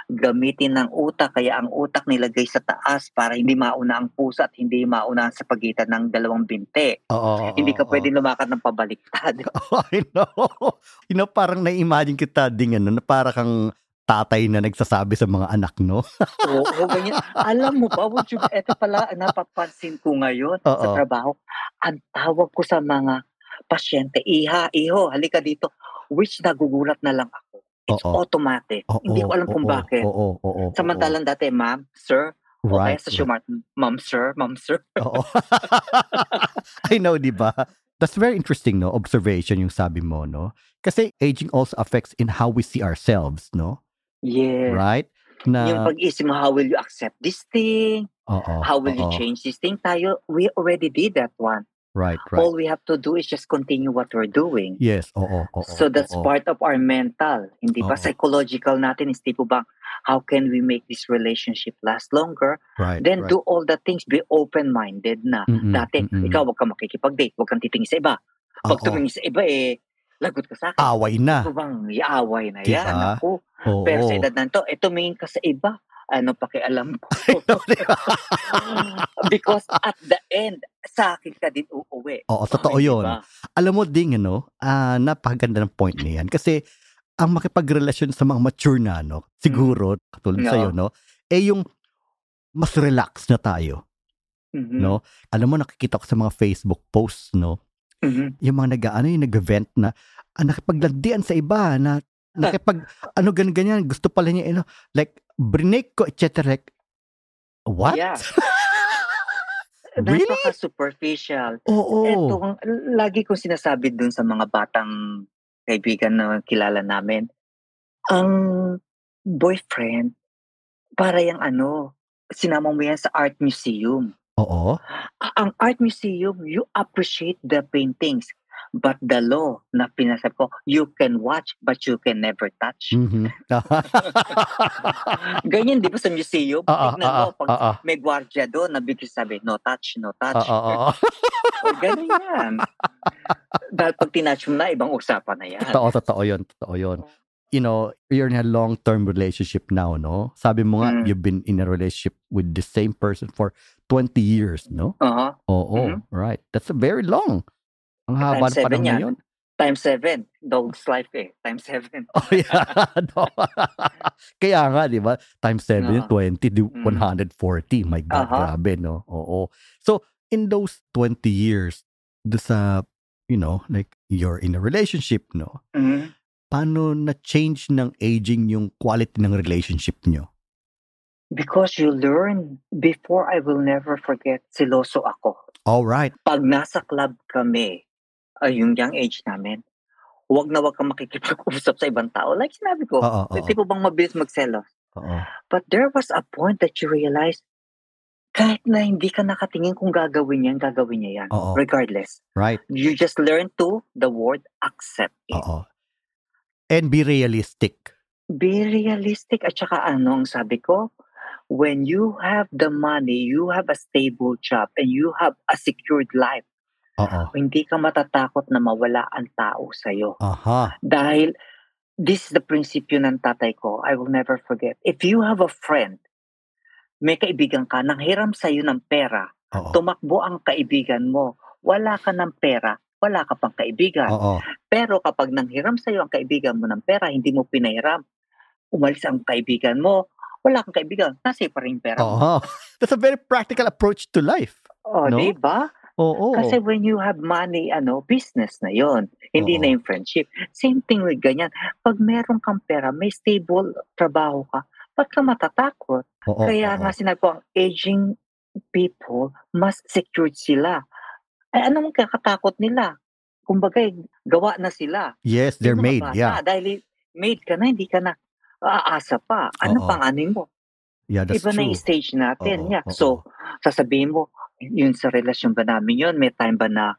Speaker 2: gamitin ng utak, kaya ang utak nilagay sa taas para hindi mauna ang puso at hindi mauna sa pagitan ng dalawang binti.
Speaker 1: Oo, oo,
Speaker 2: hindi ka
Speaker 1: oo.
Speaker 2: pwedeng lumakad ng pabaliktad.
Speaker 1: I know. You know, parang na-imagine kita ding ano, na para kang tatay na nagsasabi sa mga anak, no?
Speaker 2: Oo, ganyan. Alam mo ba, would you, eto pala, napapansin ko ngayon sa
Speaker 1: Oo.
Speaker 2: trabaho, ang tawag ko sa mga pasyente, iha, iho, halika dito, which nagugulat na lang ako. It's
Speaker 1: Oo.
Speaker 2: automatic.
Speaker 1: Oo,
Speaker 2: Hindi ko alam kung
Speaker 1: oo,
Speaker 2: bakit.
Speaker 1: Oo, oo, oo.
Speaker 2: Samantalang dati, ma'am, sir, o kaya
Speaker 1: right.
Speaker 2: sa Shumart, ma'am, sir, ma'am, sir.
Speaker 1: Oo. I know, di ba? That's very interesting, no? Observation yung sabi mo, no? Kasi aging also affects in how we see ourselves, no?
Speaker 2: Yeah.
Speaker 1: Right? Na,
Speaker 2: Yung pag-isip mo, how will you accept this thing?
Speaker 1: oo,
Speaker 2: How will you
Speaker 1: oo.
Speaker 2: change this thing? Tayo, we already did that one.
Speaker 1: Right, right.
Speaker 2: All we have to do is just continue what we're doing.
Speaker 1: yes, oo, oo.
Speaker 2: so that's
Speaker 1: oo.
Speaker 2: part of our mental. Hindi ba?
Speaker 1: Oo.
Speaker 2: Psychological natin is tipo bang, how can we make this relationship last longer?
Speaker 1: Right,
Speaker 2: Then
Speaker 1: right.
Speaker 2: do all the things, be open-minded na.
Speaker 1: Mm-mm,
Speaker 2: Dati,
Speaker 1: mm-mm.
Speaker 2: ikaw wag kang makikipag-date, wag kang titingin sa iba. Pag
Speaker 1: Oo.
Speaker 2: tumingin sa iba, eh, lagot ka sa akin.
Speaker 1: Away na.
Speaker 2: Ano bang iaway na yan?
Speaker 1: Diba?
Speaker 2: Ako.
Speaker 1: Oo.
Speaker 2: Pero sa edad na to, eh, tumingin ka sa iba. Ano pakialam ko? Because at the end, sa akin ka din uuwi.
Speaker 1: Oo, totoo yun.
Speaker 2: diba?
Speaker 1: Alam mo ding, ano, ah, napakaganda ng point na yan. Kasi, ang makipagrelasyon sa mga mature na, no, siguro, katulad
Speaker 2: Oo.
Speaker 1: sa'yo, no, eh yung mas relax na tayo,
Speaker 2: Mhm.
Speaker 1: no? Alam mo, nakikita ko sa mga Facebook posts, no,
Speaker 2: Mhm.
Speaker 1: yung mga nag, ano, yung nag-event na, ah, nakipaglandian sa iba, na, nakipag, ano, ganyan, ganyan, gusto pala niya, ano, like, brinake ko, etc. What?
Speaker 2: Yeah.
Speaker 1: Really?
Speaker 2: Napaka-superficial.
Speaker 1: Oo.
Speaker 2: Ito, ang lagi kong sinasabi dun sa mga batang kaibigan na kilala namin, ang boyfriend, para yung ano, sinama mo yan sa art museum.
Speaker 1: Oo.
Speaker 2: Ang art museum, you appreciate the paintings. But the law na pinasab ko, you can watch but you can never touch.
Speaker 1: Mhm.
Speaker 2: Ganyan, di ba sa museum?
Speaker 1: Oo,
Speaker 2: Tignan
Speaker 1: oo,
Speaker 2: mo, pag
Speaker 1: oo.
Speaker 2: may gwardiya doon, nabigay sabi, no touch, no touch.
Speaker 1: Oo, oo.
Speaker 2: O, ganun yan. Dahil pag tinouch mo na, ibang usapan na yan.
Speaker 1: Totoo, totoo yun. Totoo yun. You know, you're in a long-term relationship now, no? Sabi mo nga,
Speaker 2: Mm.
Speaker 1: you've been in a relationship with the same person for 20 years, no?
Speaker 2: Oo.
Speaker 1: Oo,
Speaker 2: Mhm.
Speaker 1: right. That's a very long. Ang haba
Speaker 2: yan.
Speaker 1: na yun.
Speaker 2: Times seven. Dog's life eh. Times seven.
Speaker 1: Oh, yeah. no. Kaya nga, di ba? Times 7,
Speaker 2: Oo.
Speaker 1: 20, di-
Speaker 2: Mm.
Speaker 1: 140. My God,
Speaker 2: Aha.
Speaker 1: grabe, no? Oo. So, in those 20 years, do sa, you know, like, you're in a relationship, no?
Speaker 2: Mhm.
Speaker 1: Paano na-change ng aging yung quality ng relationship nyo?
Speaker 2: Because you learn, before I will never forget, siloso ako.
Speaker 1: All right.
Speaker 2: Pag nasa club kami, ay yung young age namin, wag na wag kang makikipag-usap sa ibang tao. Like sinabi ko,
Speaker 1: oo.
Speaker 2: tipo bang mabilis magselos.
Speaker 1: Oo.
Speaker 2: But there was a point that you realize, kahit na hindi ka nakatingin kung gagawin yan, gagawin niya yan.
Speaker 1: Oo.
Speaker 2: Regardless.
Speaker 1: Right.
Speaker 2: You just learn to, the word, accept it.
Speaker 1: Oo. And be realistic.
Speaker 2: Be realistic. At saka ano ang sabi ko, when you have the money, you have a stable job, and you have a secured life,
Speaker 1: Oo.
Speaker 2: hindi ka matatakot na mawala ang tao sa'yo.
Speaker 1: Aha.
Speaker 2: Dahil this is the prinsipyo ng tatay ko. I will never forget. If you have a friend, may kaibigan ka, nang hiram sa'yo ng pera,
Speaker 1: Oo.
Speaker 2: tumakbo ang kaibigan mo, wala ka ng pera, wala ka pang kaibigan.
Speaker 1: Oo.
Speaker 2: Pero kapag nanghiram sa'yo ang kaibigan mo ng pera, hindi mo pinahiram, umalis ang kaibigan mo, wala kang kaibigan, nasa pa rin pera.
Speaker 1: Oo. That's a very practical approach to life.
Speaker 2: O,
Speaker 1: No?
Speaker 2: di ba?
Speaker 1: Oo.
Speaker 2: Kasi when you have money, ano, business na yon Hindi
Speaker 1: Oo.
Speaker 2: na yung friendship. Same thing with ganyan. Pag meron kang pera, may stable trabaho ka, ba't ka matatakot?
Speaker 1: Oo.
Speaker 2: Kaya
Speaker 1: oo.
Speaker 2: nga sinabi ko, ang aging people, mas secured sila. Ay, anong kakatakot nila? Kumbaga, gawa na sila.
Speaker 1: Yes, they're made.
Speaker 2: bata,
Speaker 1: Yeah.
Speaker 2: Dahil made ka na, hindi ka na aasa pa. Ano
Speaker 1: Oo.
Speaker 2: pang ano mo?
Speaker 1: Yeah, that's
Speaker 2: Iba na
Speaker 1: true.
Speaker 2: yung stage natin.
Speaker 1: Oo,
Speaker 2: yeah.
Speaker 1: oo.
Speaker 2: So, sasabihin mo, yun sa relasyon ba namin yun? May time ba na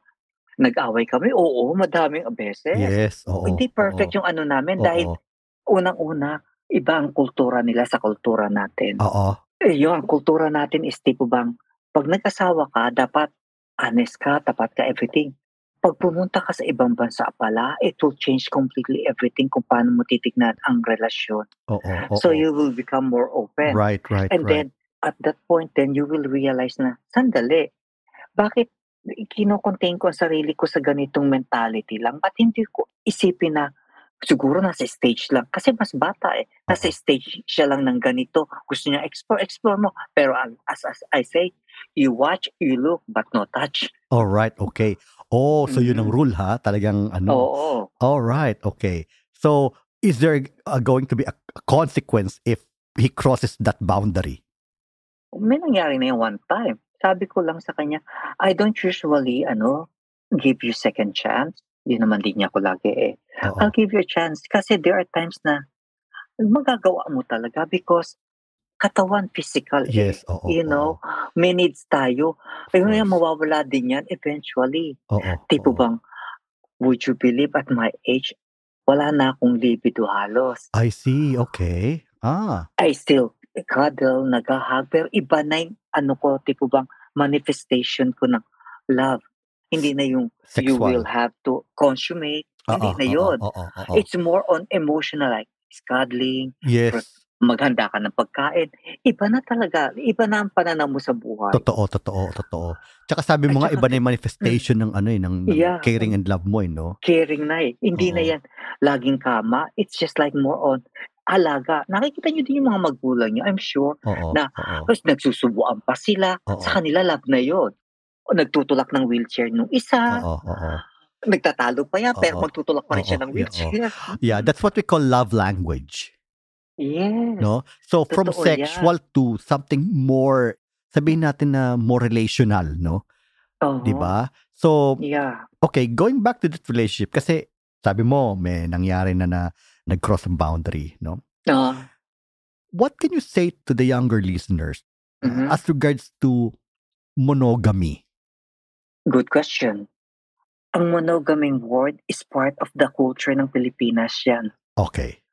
Speaker 2: nag-away kami? Oo, madaming beses.
Speaker 1: Yes, oo.
Speaker 2: Hindi perfect
Speaker 1: oo.
Speaker 2: yung ano namin
Speaker 1: Oo.
Speaker 2: dahil unang-una, iba ang kultura nila sa kultura natin.
Speaker 1: Oo.
Speaker 2: Eh, yung ang kultura natin is tipo bang, pag nag-asawa ka, dapat honest ka, tapat ka, everything. Pag pumunta ka sa ibang bansa pala, it will change completely everything kung paano mo titignan ang relasyon.
Speaker 1: Oo. oo.
Speaker 2: So you will become more open.
Speaker 1: Right, right,
Speaker 2: And
Speaker 1: right.
Speaker 2: then, at that point, then you will realize na, sandali, bakit kinocontain ko ang sarili ko sa ganitong mentality lang? Ba't hindi ko isipin na siguro nasa stage lang? Kasi mas bata eh. Nasa stage siya lang ng ganito. Gusto niya explore, explore mo. Pero as, as I say, you watch, you look, but no touch.
Speaker 1: All right, okay. Oh, so yun ang
Speaker 2: Mhm.
Speaker 1: rule ha? Talagang ano?
Speaker 2: Oo.
Speaker 1: All right, okay. So, is there uh, going to be a, a consequence if he crosses that boundary?
Speaker 2: May nangyari na yung one time. Sabi ko lang sa kanya, I don't usually, ano, give you second chance. Di naman din niya ako lagi eh.
Speaker 1: Oo.
Speaker 2: I'll give you a chance kasi there are times na magagawa mo talaga because katawan physical. eh.
Speaker 1: Yes, oo.
Speaker 2: You know, may needs tayo.
Speaker 1: Of
Speaker 2: Ay, ngayon,
Speaker 1: course.
Speaker 2: mawawala din yan eventually.
Speaker 1: Oo.
Speaker 2: Tipo
Speaker 1: oo.
Speaker 2: bang, would you believe at my age, wala na akong libido halos.
Speaker 1: I see, okay. Ah,
Speaker 2: I still cuddle, nag-hug, pero iba na yung ano ko, tipo bang manifestation ko ng love. Hindi na yung you will have to consummate. Hindi
Speaker 1: Oo,
Speaker 2: na yun.
Speaker 1: oo, oo.
Speaker 2: It's more on emotional like cuddling,
Speaker 1: Yes.
Speaker 2: maghanda ka ng pagkain. Iba na talaga. Iba na ang pananaw mo sa buhay.
Speaker 1: Totoo, totoo, totoo. Tsaka sabi mo
Speaker 2: At
Speaker 1: nga,
Speaker 2: saka
Speaker 1: iba na yung manifestation ng ano eh, ng, ng
Speaker 2: Yeah.
Speaker 1: caring and love mo eh, no?
Speaker 2: Caring na eh. Hindi na
Speaker 1: Oo.
Speaker 2: yan laging kama. It's just like more on alaga. Nakikita nyo din yung mga magulang nyo, I'm sure.
Speaker 1: Oo,
Speaker 2: Na-
Speaker 1: oo.
Speaker 2: Tapos nagsusubuan pa sila.
Speaker 1: Oo.
Speaker 2: Sa kanila love na yon. Nagtutulak ng wheelchair nung isa.
Speaker 1: Oo, oo.
Speaker 2: Nagtatalo pa yan, pero
Speaker 1: Oo.
Speaker 2: magtutulak pa rin siya
Speaker 1: Oo,
Speaker 2: ng
Speaker 1: yeah,
Speaker 2: wheelchair.
Speaker 1: Yeah, that's what we call love language.
Speaker 2: Yes.
Speaker 1: No? So from
Speaker 2: Totoo yan.
Speaker 1: sexual to something more sabihin natin na more relational, no?
Speaker 2: Oo.
Speaker 1: 'Di ba? So,
Speaker 2: Yeah.
Speaker 1: okay, going back to that relationship kasi sabi mo may nangyari na na nag-cross ang boundary, no?
Speaker 2: Oo.
Speaker 1: What can you say to the younger listeners
Speaker 2: Mhm.
Speaker 1: as regards to monogamy?
Speaker 2: Good question. Ang monogaming word is part of the culture ng Pilipinas yan.
Speaker 1: Okay.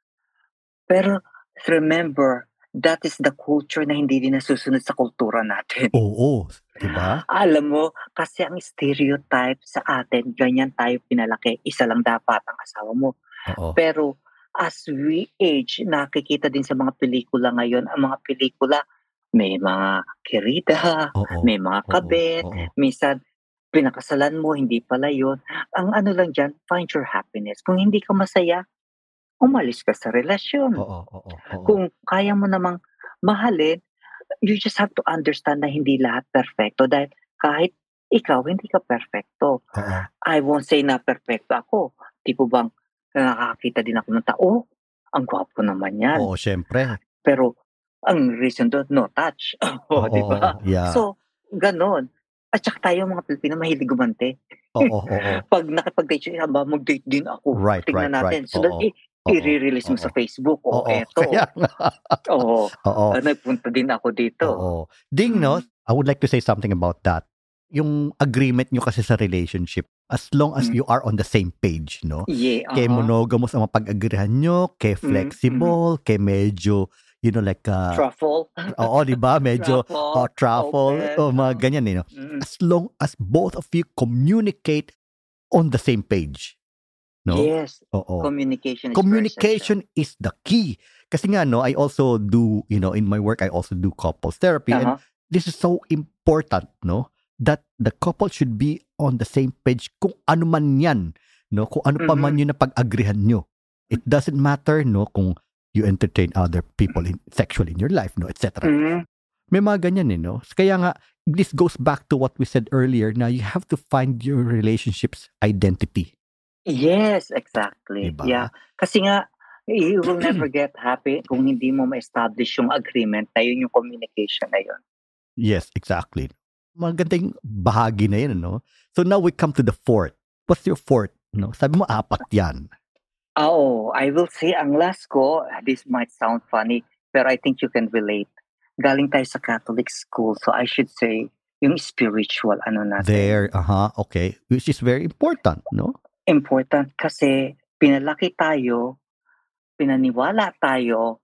Speaker 2: Pero remember, that is the culture na hindi din nasusunod sa kultura natin.
Speaker 1: Oo, 'di ba?
Speaker 2: Alam mo, kasi ang stereotype sa atin, ganyan tayo pinalaki. Isa lang dapat ang asawa mo.
Speaker 1: Oo.
Speaker 2: Pero as we age, nakikita din sa mga pelikula ngayon, ang mga pelikula, may mga kirida,
Speaker 1: Oo.
Speaker 2: may mga
Speaker 1: oo,
Speaker 2: kabet,
Speaker 1: oo.
Speaker 2: minsan pinakasalan mo, hindi pala yun. Ang ano lang dyan, find your happiness. Kung hindi ka masaya, umalis ka sa relasyon.
Speaker 1: Oo, oo, oo.
Speaker 2: Kung kaya mo namang mahalin, you just have to understand na hindi lahat perfecto dahil kahit ikaw, hindi ka perfecto.
Speaker 1: Oo.
Speaker 2: I won't say na perfecto ako. Tipo bang nakakita din ako ng tao, "Oh, ang gwapo naman yan.
Speaker 1: Oo, syempre.
Speaker 2: Pero ang reason doon, no touch.
Speaker 1: Oo,
Speaker 2: oh, di ba?
Speaker 1: Yeah.
Speaker 2: So, ganon. At saka tayo mga Pilipino, mahilig gumante.
Speaker 1: Oo, oo.
Speaker 2: Pag nakipag-date siya, ba, mag-date din ako.
Speaker 1: Right,
Speaker 2: Tingnan
Speaker 1: right,
Speaker 2: natin.
Speaker 1: right.
Speaker 2: So,
Speaker 1: Oo,
Speaker 2: i-
Speaker 1: oo,
Speaker 2: i-release mo
Speaker 1: oo.
Speaker 2: sa Facebook. O,
Speaker 1: Oo,
Speaker 2: eto.
Speaker 1: kaya.
Speaker 2: Oo.
Speaker 1: Oo.
Speaker 2: Ah, nagpunta din ako dito.
Speaker 1: Oo. Ding, no?
Speaker 2: Mm.
Speaker 1: I would like to say something about that. Yung agreement nyo kasi sa relationship, as long as
Speaker 2: Mm.
Speaker 1: you are on the same page, no?
Speaker 2: Yeah.
Speaker 1: Kay
Speaker 2: aha.
Speaker 1: monogamous ang mapag-agrihan nyo, kay
Speaker 2: Mm,
Speaker 1: flexible, kay medyo, you know, like, uh,
Speaker 2: Truffle.
Speaker 1: oo, di ba? Medyo,
Speaker 2: Truffle.
Speaker 1: oh, truffle,
Speaker 2: open,
Speaker 1: oh, mga ganyan, eh, no?
Speaker 2: Mm.
Speaker 1: As long as both of you communicate on the same page. No?
Speaker 2: Yes.
Speaker 1: Oo.
Speaker 2: Communication is
Speaker 1: communication is the key. Kasi nga, no, I also do, you know, in my work, I also do couples therapy. And
Speaker 2: essential. Aha.
Speaker 1: this is so important, no? That the couple should be on the same page kung ano man yan, no? Kung ano pa man yun na pag-agrihan nyo. It doesn't matter, no, kung you entertain other people in, sexually in your life, no, etc.
Speaker 2: Mm.
Speaker 1: May mga ganyan, eh, no? Kaya nga, this goes back to what we said earlier na you have to find your relationship's identity.
Speaker 2: Yes, exactly.
Speaker 1: Diba?
Speaker 2: Yeah. Kasi nga, you will never get happy kung hindi mo ma-establish yung agreement na yun yung communication na yun.
Speaker 1: Yes, exactly. Magandang bahagi na yun, no? So now we come to the fourth. What's your fourth? No? Sabi mo, apat yan.
Speaker 2: Oh, I will say ang last ko, this might sound funny, pero I think you can relate. Galing tayo sa Catholic school, so I should say, yung spiritual ano natin.
Speaker 1: There, aha, okay. Which is very important, no?
Speaker 2: Important kasi pinalaki tayo, pinaniwala tayo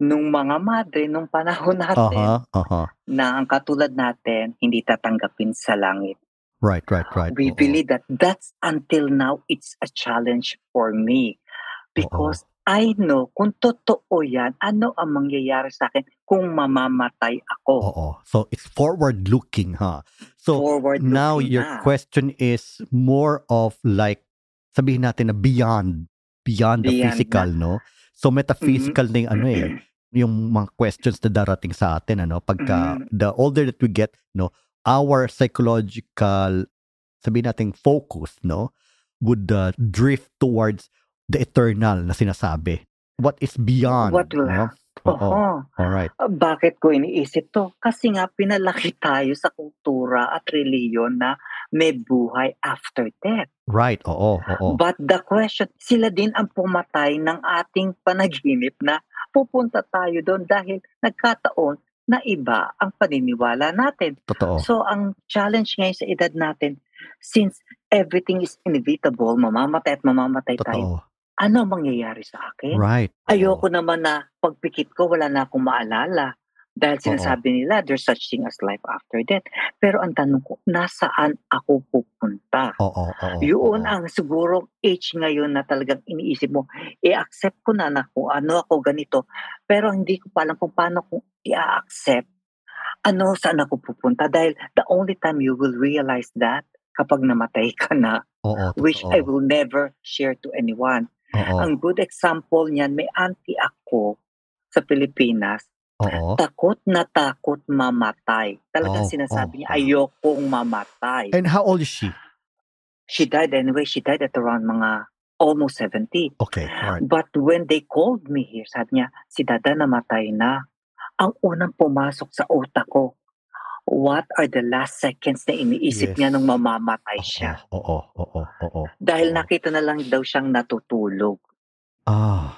Speaker 2: nung mga madre nung panahon natin
Speaker 1: Aha, aha.
Speaker 2: na ang katulad natin hindi tatanggapin sa langit.
Speaker 1: Right, right, right.
Speaker 2: We
Speaker 1: Oo.
Speaker 2: believe that that's until now it's a challenge for me because I know kung totoo yan, ano ang mangyayari sa akin kung mamamatay ako.
Speaker 1: Oo. So it's forward looking, ha? So
Speaker 2: Forward
Speaker 1: now
Speaker 2: looking
Speaker 1: your
Speaker 2: na.
Speaker 1: question is more of like, sabihin natin na beyond, beyond the
Speaker 2: Beyond
Speaker 1: physical, no? So metaphysical na yung ano eh, yung mga questions na darating sa atin, ano? Pagka,
Speaker 2: Mhm.
Speaker 1: the older that we get, no? Our psychological, sabihin natin focus, no? Would uh, drift towards the eternal na sinasabi. What is beyond,
Speaker 2: What will
Speaker 1: no? Oo.
Speaker 2: Oo.
Speaker 1: Alright.
Speaker 2: Ah, Bakit ko iniisip to? Kasi nga pinalaki tayo sa kultura at reliyon na may buhay after death.
Speaker 1: Right, oo, oo.
Speaker 2: But the question, sila din ang pumatay ng ating panaginip na pupunta tayo doon dahil nagkataon na iba ang paniniwala natin.
Speaker 1: Totoo.
Speaker 2: So ang challenge ngayon sa edad natin, since everything is inevitable, mamamatay at mamamatay tayo,
Speaker 1: Totoo.
Speaker 2: Ano ang mangyayari sa akin?
Speaker 1: Right.
Speaker 2: Ayoko naman na pagpikit ko, wala na akong maalala. Dahil
Speaker 1: Oo.
Speaker 2: sinasabi nila, there's such thing as life after death. Pero ang tanong ko, nasaan ako pupunta?
Speaker 1: Oo, oo,
Speaker 2: Yun
Speaker 1: oo.
Speaker 2: ang siguro age ngayon na talagang iniisip mo, i-accept ko na na kung ano ako ganito, pero hindi ko pa alam kung paano kung i-accept ano saan ako pupunta dahil the only time you will realize that kapag namatay ka na,
Speaker 1: Oo,
Speaker 2: which I
Speaker 1: totoo.
Speaker 2: will never share to anyone.
Speaker 1: Oo,
Speaker 2: Ang good example niyan, may auntie ako sa Pilipinas,
Speaker 1: oo.
Speaker 2: takot na takot mamatay. Talagang
Speaker 1: Oh,
Speaker 2: sinasabi niya,
Speaker 1: oh,
Speaker 2: ayokong mamatay.
Speaker 1: And how old is she?
Speaker 2: She died anyway, she died at around mga almost 70.
Speaker 1: Okay, alright.
Speaker 2: But when they called me here, sabi niya, si Dada namatay na. Ang unang pumasok sa utak ko, what are the last seconds na iniisip
Speaker 1: Yes.
Speaker 2: niya nung mamamatay siya?
Speaker 1: Oo, oo, oo, oo.
Speaker 2: Dahil
Speaker 1: oo.
Speaker 2: nakita na lang daw siyang natutulog.
Speaker 1: Ah,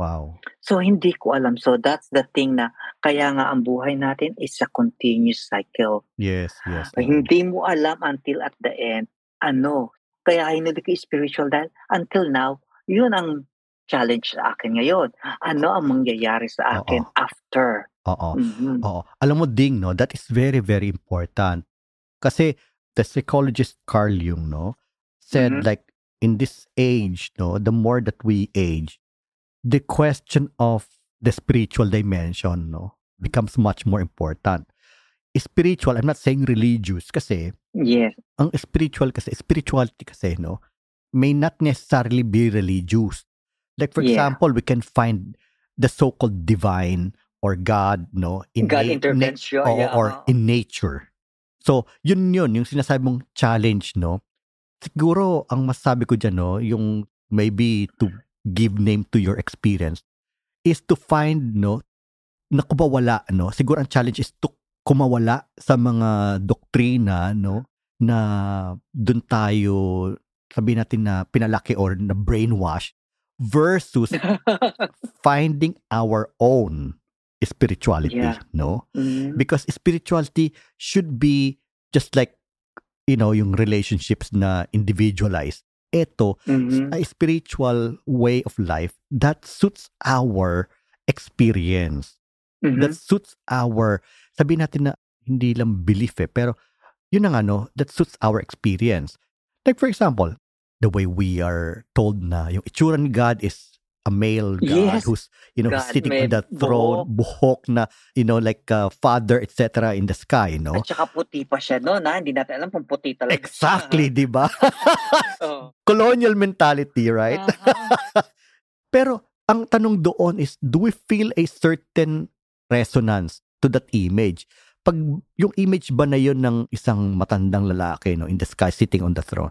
Speaker 1: wow.
Speaker 2: So hindi ko alam. So that's the thing na kaya nga ang buhay natin is a continuous cycle.
Speaker 1: Yes, yes. oo.
Speaker 2: Hindi mo alam until at the end, ano. Kaya hindi ko spiritual dahil until now, yun ang challenge sa akin ngayon. Ano ang mangyayari sa akin after?
Speaker 1: Oo.
Speaker 2: Mhm.
Speaker 1: Oo. Alam mo ding, no, that is very, very important. Kasi the psychologist Carl Jung, no, said
Speaker 2: Mhm.
Speaker 1: like in this age, no, the more that we age, the question of the spiritual dimension, no, becomes much more important. Spiritual, I'm not saying religious kasi
Speaker 2: Yes.
Speaker 1: ang spiritual kasi, spirituality kasi, no, may not necessarily be religious. Like for
Speaker 2: Yeah.
Speaker 1: example, we can find the so-called divine or God, no, in
Speaker 2: God
Speaker 1: na-
Speaker 2: intervention.
Speaker 1: Oo,
Speaker 2: yeah.
Speaker 1: or in nature. So, yun yun, yung sinasabi mong challenge, no? Siguro, ang masabi ko dyan, no, yung maybe to give name to your experience is to find, no, na kumawala, no? Siguro ang challenge is to kumawala sa mga doktrina, no, na dun tayo, sabihin natin na pinalaki or na brainwash versus finding our own spirituality,
Speaker 2: Yeah.
Speaker 1: no?
Speaker 2: Mhm.
Speaker 1: because spirituality should be just like you know yung relationships na individualized ito
Speaker 2: Mhm.
Speaker 1: a spiritual way of life that suits our experience
Speaker 2: Mhm.
Speaker 1: that suits our sabihin natin na hindi lang belief eh pero yun ang ano that suits our experience like for example the way we are told na yung itsura ni God is a male God
Speaker 2: Yes.
Speaker 1: who's you know
Speaker 2: God,
Speaker 1: sitting
Speaker 2: may
Speaker 1: on the throne buhok na you know like uh, father etc in the sky no
Speaker 2: At saka puti pa siya no, na hindi natin alam kung puti talaga
Speaker 1: exactly di ba.
Speaker 2: Oh.
Speaker 1: colonial mentality right
Speaker 2: Aha.
Speaker 1: pero ang tanong doon is do we feel a certain resonance to that image pag yung image ba na yun ng isang matandang lalaki no in the sky sitting on the throne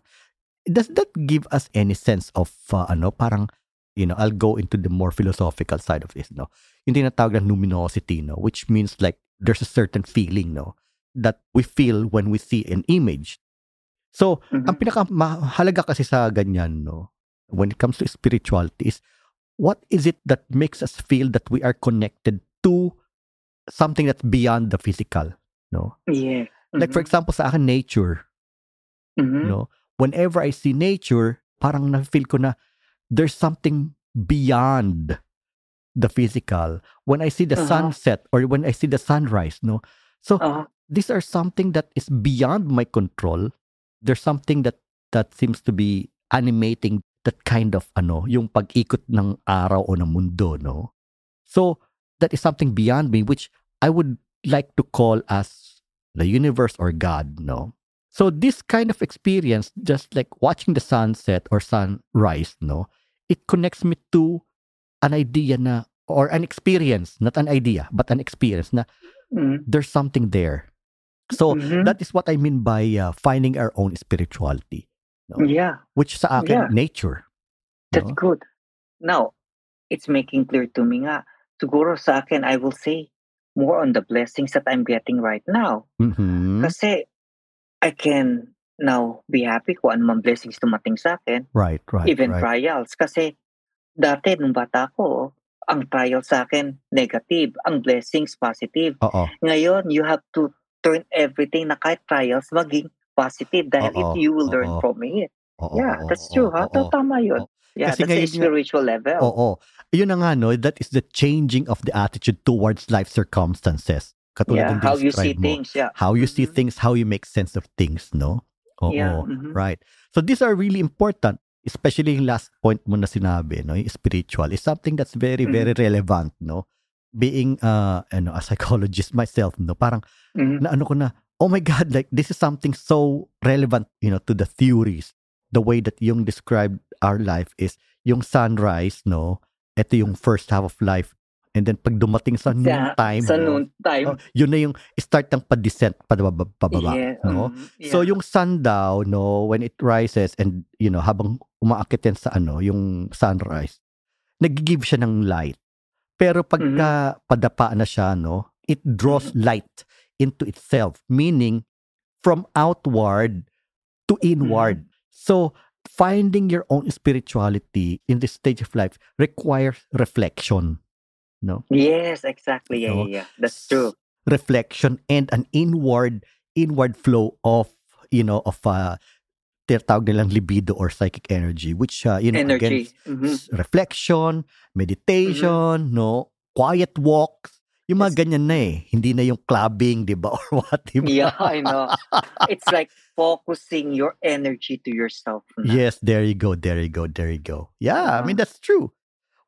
Speaker 1: does that give us any sense of uh, ano parang you know I'll go into the more philosophical side of this no yung tinatawag na luminosity no which means like there's a certain feeling no that we feel when we see an image so
Speaker 2: Mhm.
Speaker 1: ang pinakamahalaga kasi sa ganyan no when it comes to spirituality is what is it that makes us feel that we are connected to something that's beyond the physical no
Speaker 2: Yeah.
Speaker 1: like for
Speaker 2: Mhm.
Speaker 1: example sa akin nature
Speaker 2: Mhm.
Speaker 1: no whenever i see nature parang na-feel ko na there's something beyond the physical. When i see the
Speaker 2: Uh-huh.
Speaker 1: sunset or when i see the sunrise no? So
Speaker 2: Ah,
Speaker 1: these are something that is beyond my control. There's something that that seems to be animating that kind of ano yung pag-ikot ng araw o ng mundo no? So that is something beyond me which i would like to call as the universe or god no so this kind of experience just like watching the sunset or sunrise no it connects me to an idea na or an experience not an idea but an experience na
Speaker 2: mhm.
Speaker 1: there's something there so
Speaker 2: Mhm.
Speaker 1: that is what I mean by uh, finding our own spirituality, no?
Speaker 2: yeah,
Speaker 1: which sa akin,
Speaker 2: Yeah.
Speaker 1: nature.
Speaker 2: that's
Speaker 1: no?
Speaker 2: good. Now, it's making clear to me nga, siguro sa akin, I will say more on the blessings that I'm getting right now.
Speaker 1: Mhm.
Speaker 2: Kasi I can now be happy kung man blessings tumating sa akin,
Speaker 1: Right, right,
Speaker 2: even
Speaker 1: right.
Speaker 2: trials. Kasi dati nung bata ko, ang trial sa akin negative, ang blessings positive.
Speaker 1: Oo,
Speaker 2: Ngayon, you have to turn everything na kahit trials maging positive dahil
Speaker 1: Oo,
Speaker 2: it, you will learn
Speaker 1: oo.
Speaker 2: from it.
Speaker 1: oo,
Speaker 2: Yeah, that's true. Ha?
Speaker 1: oo.
Speaker 2: Tama yun. Yeah,
Speaker 1: Kasi
Speaker 2: that's a
Speaker 1: nga-
Speaker 2: spiritual level.
Speaker 1: Oo. yun na nga, no, that is the changing of the attitude towards life circumstances. Katulad
Speaker 2: Yeah,
Speaker 1: ng
Speaker 2: how you see
Speaker 1: mo.
Speaker 2: things. Yeah.
Speaker 1: How you see
Speaker 2: Mhm.
Speaker 1: things, how you make sense of things, no? Oo,
Speaker 2: Yeah, mhm.
Speaker 1: right. So these are really important, especially yung last point mo na sinabi, no, yung spiritual is something that's very,
Speaker 2: Mhm.
Speaker 1: very relevant, no? Being uh, ano, a psychologist myself, no, parang
Speaker 2: Mhm.
Speaker 1: na ano ko na, oh my God, like this is something so relevant, you know, to the theories. The way that yung described our life is yung sunrise, no? Ito yung first half of life. And then pag dumating sa noon
Speaker 2: Sa,
Speaker 1: time,
Speaker 2: sa
Speaker 1: no?
Speaker 2: noon time.
Speaker 1: oh, yun na yung start ng pa-descent, pababa, pababa,
Speaker 2: yeah,
Speaker 1: no? So
Speaker 2: yeah.
Speaker 1: yung sun daw, no, when it rises and, you know, habang umaakit yan sa ano, yung sunrise, nag-give siya ng light. Pero pagka padapa na siya, no, it draws light into itself, meaning from outward to inward. So finding your own spirituality in this stage of life requires reflection, no?
Speaker 2: Yes, exactly. Yeah,
Speaker 1: No?
Speaker 2: yeah, yeah. That's true.
Speaker 1: reflection and an inward inward flow of you know of uh tinatawag nilang libido or psychic energy which uh, you know again
Speaker 2: Energy. Mhm.
Speaker 1: s- reflection meditation no quiet walks yung mga
Speaker 2: Yes.
Speaker 1: ganyan na eh hindi na yung clubbing di ba or what di ba
Speaker 2: Yeah, I know. It's like focusing your energy to yourself. na.
Speaker 1: yes there you go there you go there you go yeah I mean
Speaker 2: Uh-huh.
Speaker 1: that's true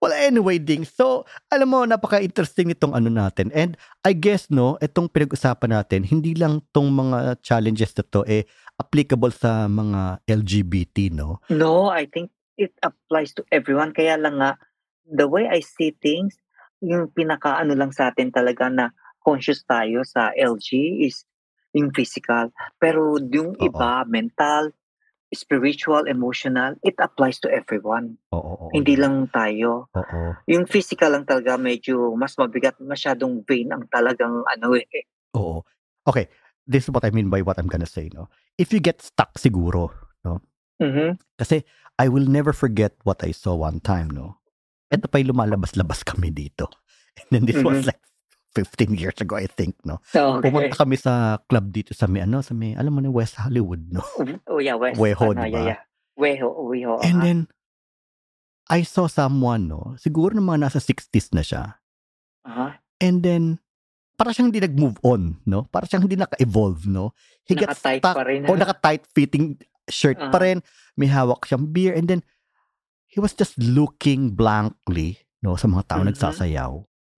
Speaker 1: well anyway ding so alam mo napaka-interesting nitong ano natin and I guess no itong pinag-usapan natin hindi lang tong mga challenges na to eh applicable sa mga LGBT no
Speaker 2: No, I think it applies to everyone. Kaya lang nga, the way I see things, yung pinaka-ano lang sa atin talaga na conscious tayo sa LG is yung physical. Pero yung
Speaker 1: Oo.
Speaker 2: iba, mental, spiritual, emotional, it applies to everyone.
Speaker 1: oo oo
Speaker 2: Hindi lang tayo.
Speaker 1: oo
Speaker 2: Yung physical lang talaga medyo mas mabigat, masyadong vain ang talagang ano eh.
Speaker 1: oo okay this is what I mean by what I'm gonna say no if you get stuck siguro
Speaker 2: Mhm.
Speaker 1: kasi I will never forget what I saw one time no eto pa yung lumalabas-labas kami dito and then this was
Speaker 2: Mhm.
Speaker 1: like 15 years ago I think no
Speaker 2: Okay.
Speaker 1: Pumunta kami sa club dito sa may ano, sa may, alam mo na West Hollywood, no?
Speaker 2: Oh yeah, West.
Speaker 1: Weho,
Speaker 2: ano,
Speaker 1: di ba?
Speaker 2: yeah, yeah. Weho, Weho.
Speaker 1: And
Speaker 2: aha.
Speaker 1: then, I saw someone, no? Siguro na mga nasa 60s na siya.
Speaker 2: Aha.
Speaker 1: And then, para siyang hindi nag-move on, no? Para siyang hindi naka-evolve, no? He gets
Speaker 2: Naka-tight
Speaker 1: stuck.
Speaker 2: pa rin.
Speaker 1: O naka-tight fitting shirt pa
Speaker 2: Ah.
Speaker 1: rin. May hawak siyang beer. And then, he was just looking blankly, no? Sa mga tao
Speaker 2: Mhm.
Speaker 1: nagsasayaw.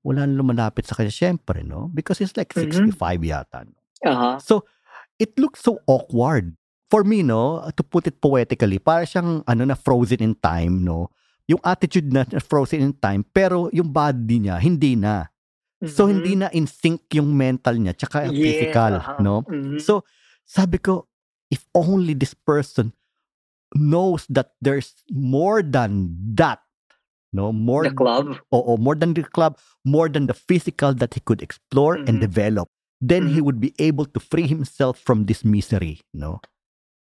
Speaker 1: Wala nang lumalapit sa kanya, syempre, no? Because he's like
Speaker 2: Mhm.
Speaker 1: 65 yata, no?
Speaker 2: Aha.
Speaker 1: So, it looks so awkward. For me, no, to put it poetically, para siyang ano na frozen in time, no? Yung attitude na frozen in time, pero yung body niya, hindi na. So,
Speaker 2: Mhm.
Speaker 1: hindi na in sync yung mental niya, tsaka yung
Speaker 2: Yes,
Speaker 1: physical,
Speaker 2: aha.
Speaker 1: no?
Speaker 2: Mhm.
Speaker 1: So, sabi ko, if only this person knows that there's more than that, no? More,
Speaker 2: the club.
Speaker 1: oo, more than the club, more than the physical that he could explore and
Speaker 2: Mhm.
Speaker 1: develop, then he
Speaker 2: Mhm.
Speaker 1: would be able to free himself from this misery, no?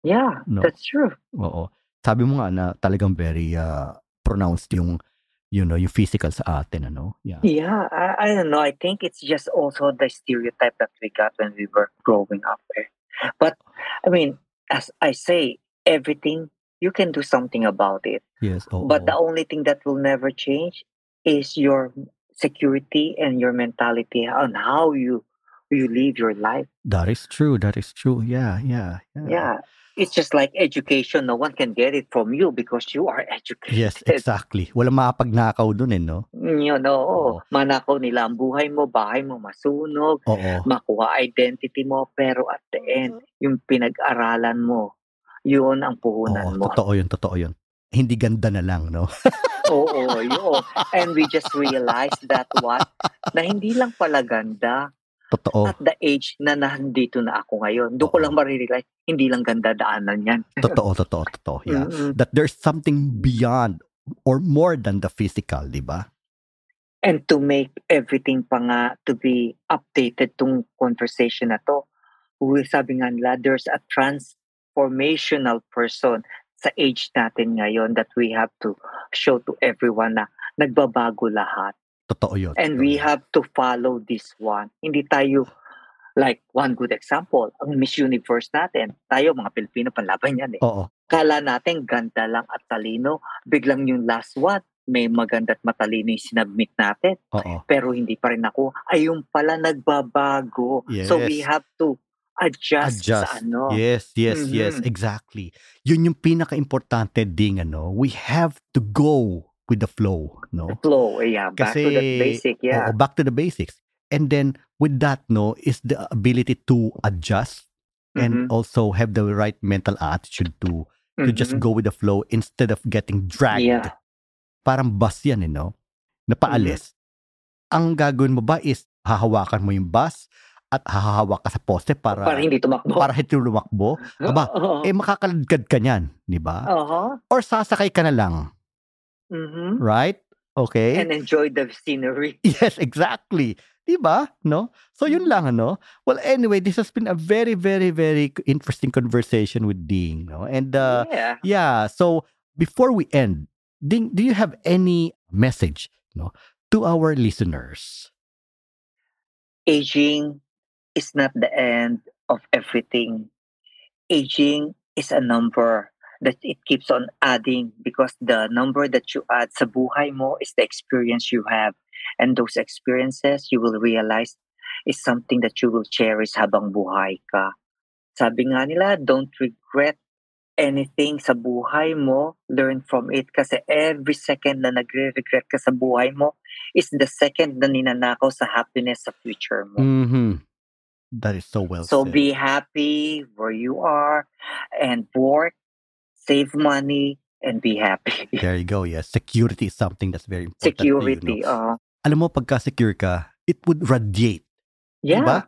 Speaker 2: Yeah,
Speaker 1: No.
Speaker 2: that's true.
Speaker 1: Oo. Sabi mo nga na talagang very uh, pronounced yung you know, yung physical sa atin, ano? Yeah.
Speaker 2: Yeah, I, I don't know. I think it's just also the stereotype that we got when we were growing up. eh. But I mean, as I say, everything you can do something about it.
Speaker 1: Yes, oo.
Speaker 2: But the only thing that will never change is your security and your mentality on how you you live your life.
Speaker 1: That is true. That is true. Yeah, yeah, yeah.
Speaker 2: Yeah. It's just like education. No one can get it from you because you are educated.
Speaker 1: Yes, exactly. Walang makapagnakaw dun eh, no?
Speaker 2: You know,
Speaker 1: Oo.
Speaker 2: manakaw nila ang buhay mo, bahay mo masunog,
Speaker 1: Oo.
Speaker 2: makuha identity mo, pero at the end, yung pinag-aralan mo, yun ang puhunan
Speaker 1: Oo,
Speaker 2: mo.
Speaker 1: totoo yun, totoo yun. Hindi ganda na lang, no?
Speaker 2: Oo, yun. And we just realized that what? Na hindi lang pala ganda
Speaker 1: Totoo.
Speaker 2: at the age na nandito na ako ngayon. Doon ko lang marirealize, hindi lang ganda daanan yan.
Speaker 1: Totoo, totoo, totoo. Yeah.
Speaker 2: Mm-mm.
Speaker 1: That there's something beyond or more than the physical, di ba?
Speaker 2: And to make everything pa nga to be updated tong conversation na to, sabi nga nila, there's a transformational person sa age natin ngayon that we have to show to everyone na nagbabago lahat.
Speaker 1: Totoo yun.
Speaker 2: And
Speaker 1: totoo
Speaker 2: we have to follow this one. Hindi tayo, like one good example, ang Miss Universe natin, tayo mga Pilipino, panlaban yan eh.
Speaker 1: Oo.
Speaker 2: Kala natin ganda lang at talino, biglang yung last one, may maganda at matalino yung sinabmit natin.
Speaker 1: Oo.
Speaker 2: Pero hindi pa rin ako. Ay, yung pala nagbabago. So we
Speaker 1: Yes.
Speaker 2: have to adjust,
Speaker 1: Adjust.
Speaker 2: sa ano.
Speaker 1: Yes, yes, yes,
Speaker 2: Mhm.
Speaker 1: exactly. Yun yung pinaka-importante ding ano, we have to go with the flow, no?
Speaker 2: Flow, yeah. Back to the
Speaker 1: Kasi-
Speaker 2: basic, yeah.
Speaker 1: Oo, back to the basics. And then with that, no, is the ability to adjust and
Speaker 2: Mhm,
Speaker 1: also have the right mental attitude to to just
Speaker 2: mhm.
Speaker 1: go with the flow instead of getting dragged.
Speaker 2: Yeah.
Speaker 1: Parang bus yan, eh, no? Napaalis. Ang gagawin mo ba is hahawakan mo yung bus at hahawak ka sa poste para
Speaker 2: Para hindi tumakbo.
Speaker 1: para hindi lumakbo. Aba,
Speaker 2: Oo.
Speaker 1: eh makakaladkad ka niyan, di ba?
Speaker 2: Oo.
Speaker 1: Or sasakay ka na lang,
Speaker 2: Mhm.
Speaker 1: right? Okay?
Speaker 2: And enjoy the scenery.
Speaker 1: Yes, exactly. 'Di ba? No? So yun lang ano. Well, anyway, this has been a very very very interesting conversation with Ding, no? And uh
Speaker 2: yeah.
Speaker 1: yeah, so before we end, Ding, do you have any message, no, to our listeners?
Speaker 2: Aging is not the end of everything. Aging is a number that it keeps on adding because the number that you add sa buhay mo is the experience you have. And those experiences you will realize is something that you will cherish habang buhay ka. Sabi nga nila, don't regret anything sa buhay mo, learn from it kasi every second na nagre-regret ka sa buhay mo is the second na ninanakaw sa happiness sa future mo.
Speaker 1: Mhm. That is so well
Speaker 2: So
Speaker 1: said.
Speaker 2: be happy where you are and work, save money, and be happy.
Speaker 1: There you go. Yes, security is something that's very important to you,
Speaker 2: Security.
Speaker 1: no?
Speaker 2: uh,
Speaker 1: Alam mo pagka secure ka, it would radiate.
Speaker 2: yeah.
Speaker 1: ba?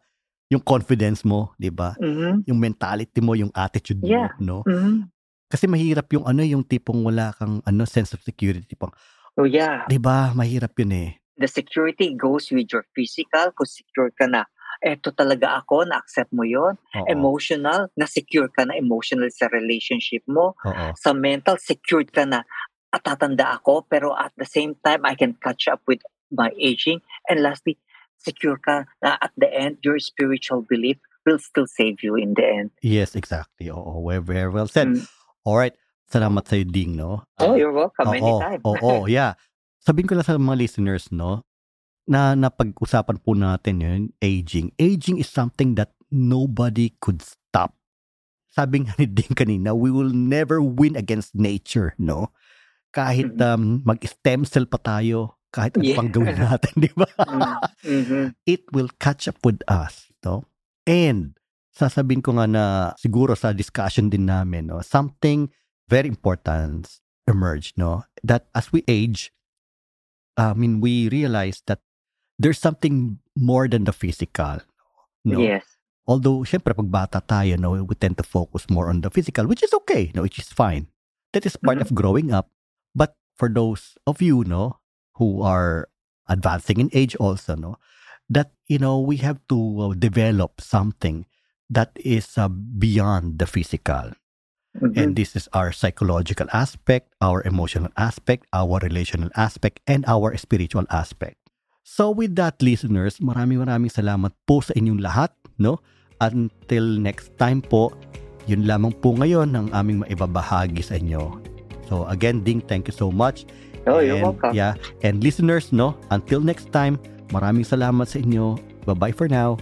Speaker 1: Yung confidence mo, 'di ba?
Speaker 2: Mhm.
Speaker 1: Yung mentality mo, yung attitude
Speaker 2: Yeah.
Speaker 1: mo, no?
Speaker 2: Mhm.
Speaker 1: Kasi mahirap yung ano, yung tipong wala kang ano sense of security, tipong,
Speaker 2: Oh yeah.
Speaker 1: 'di ba? Mahirap yun eh.
Speaker 2: The security goes with your physical. Kung secure ka na, eto talaga ako, na-accept mo yon
Speaker 1: Oo.
Speaker 2: Emotional, na-secure ka na emotional sa relationship mo.
Speaker 1: Oo.
Speaker 2: Sa mental, secured ka na, at tatanda ako, pero at the same time, I can catch up with my aging. And lastly, secure ka na at the end, your spiritual belief will still save you in the end.
Speaker 1: Yes, exactly. Oo, very, very well said.
Speaker 2: Mm.
Speaker 1: All right. Salamat sa Ding, no?
Speaker 2: Oh,
Speaker 1: Ah,
Speaker 2: you're welcome
Speaker 1: oo,
Speaker 2: anytime.
Speaker 1: Oo, yeah. Sabihin ko lang sa mga listeners, no, na napag-usapan po natin yun, aging. Aging is something that nobody could stop. Sabi nga ni Ding kanina, we will never win against nature, no? Kahit um, mag-stem cell pa tayo, kahit ano
Speaker 2: Yeah.
Speaker 1: pang gawin natin, di ba?
Speaker 2: Mhm.
Speaker 1: it will catch up with us, no? And sasabihin ko nga na siguro sa discussion din namin, no, something very important emerged, no? That as we age, I mean, we realize that there's something more than the physical. No?
Speaker 2: Yes.
Speaker 1: Although, syempre, pag bata tayo, no, we tend to focus more on the physical, which is okay, no, which is fine. That is part
Speaker 2: Mhm.
Speaker 1: of growing up. But for those of you, no, who are advancing in age also, no, that, you know, we have to uh, develop something that is uh, beyond the physical.
Speaker 2: Mhm.
Speaker 1: And this is our psychological aspect, our emotional aspect, our relational aspect, and our spiritual aspect. So with that, listeners, maraming maraming salamat po sa inyong lahat, no? Until next time po, yun lamang po ngayon ang aming maibabahagi sa inyo. So again, Ding, thank you so much.
Speaker 2: oh, you're
Speaker 1: and,
Speaker 2: welcome.
Speaker 1: Yeah, and listeners, no? Until next time, maraming salamat sa inyo. Bye-bye for now.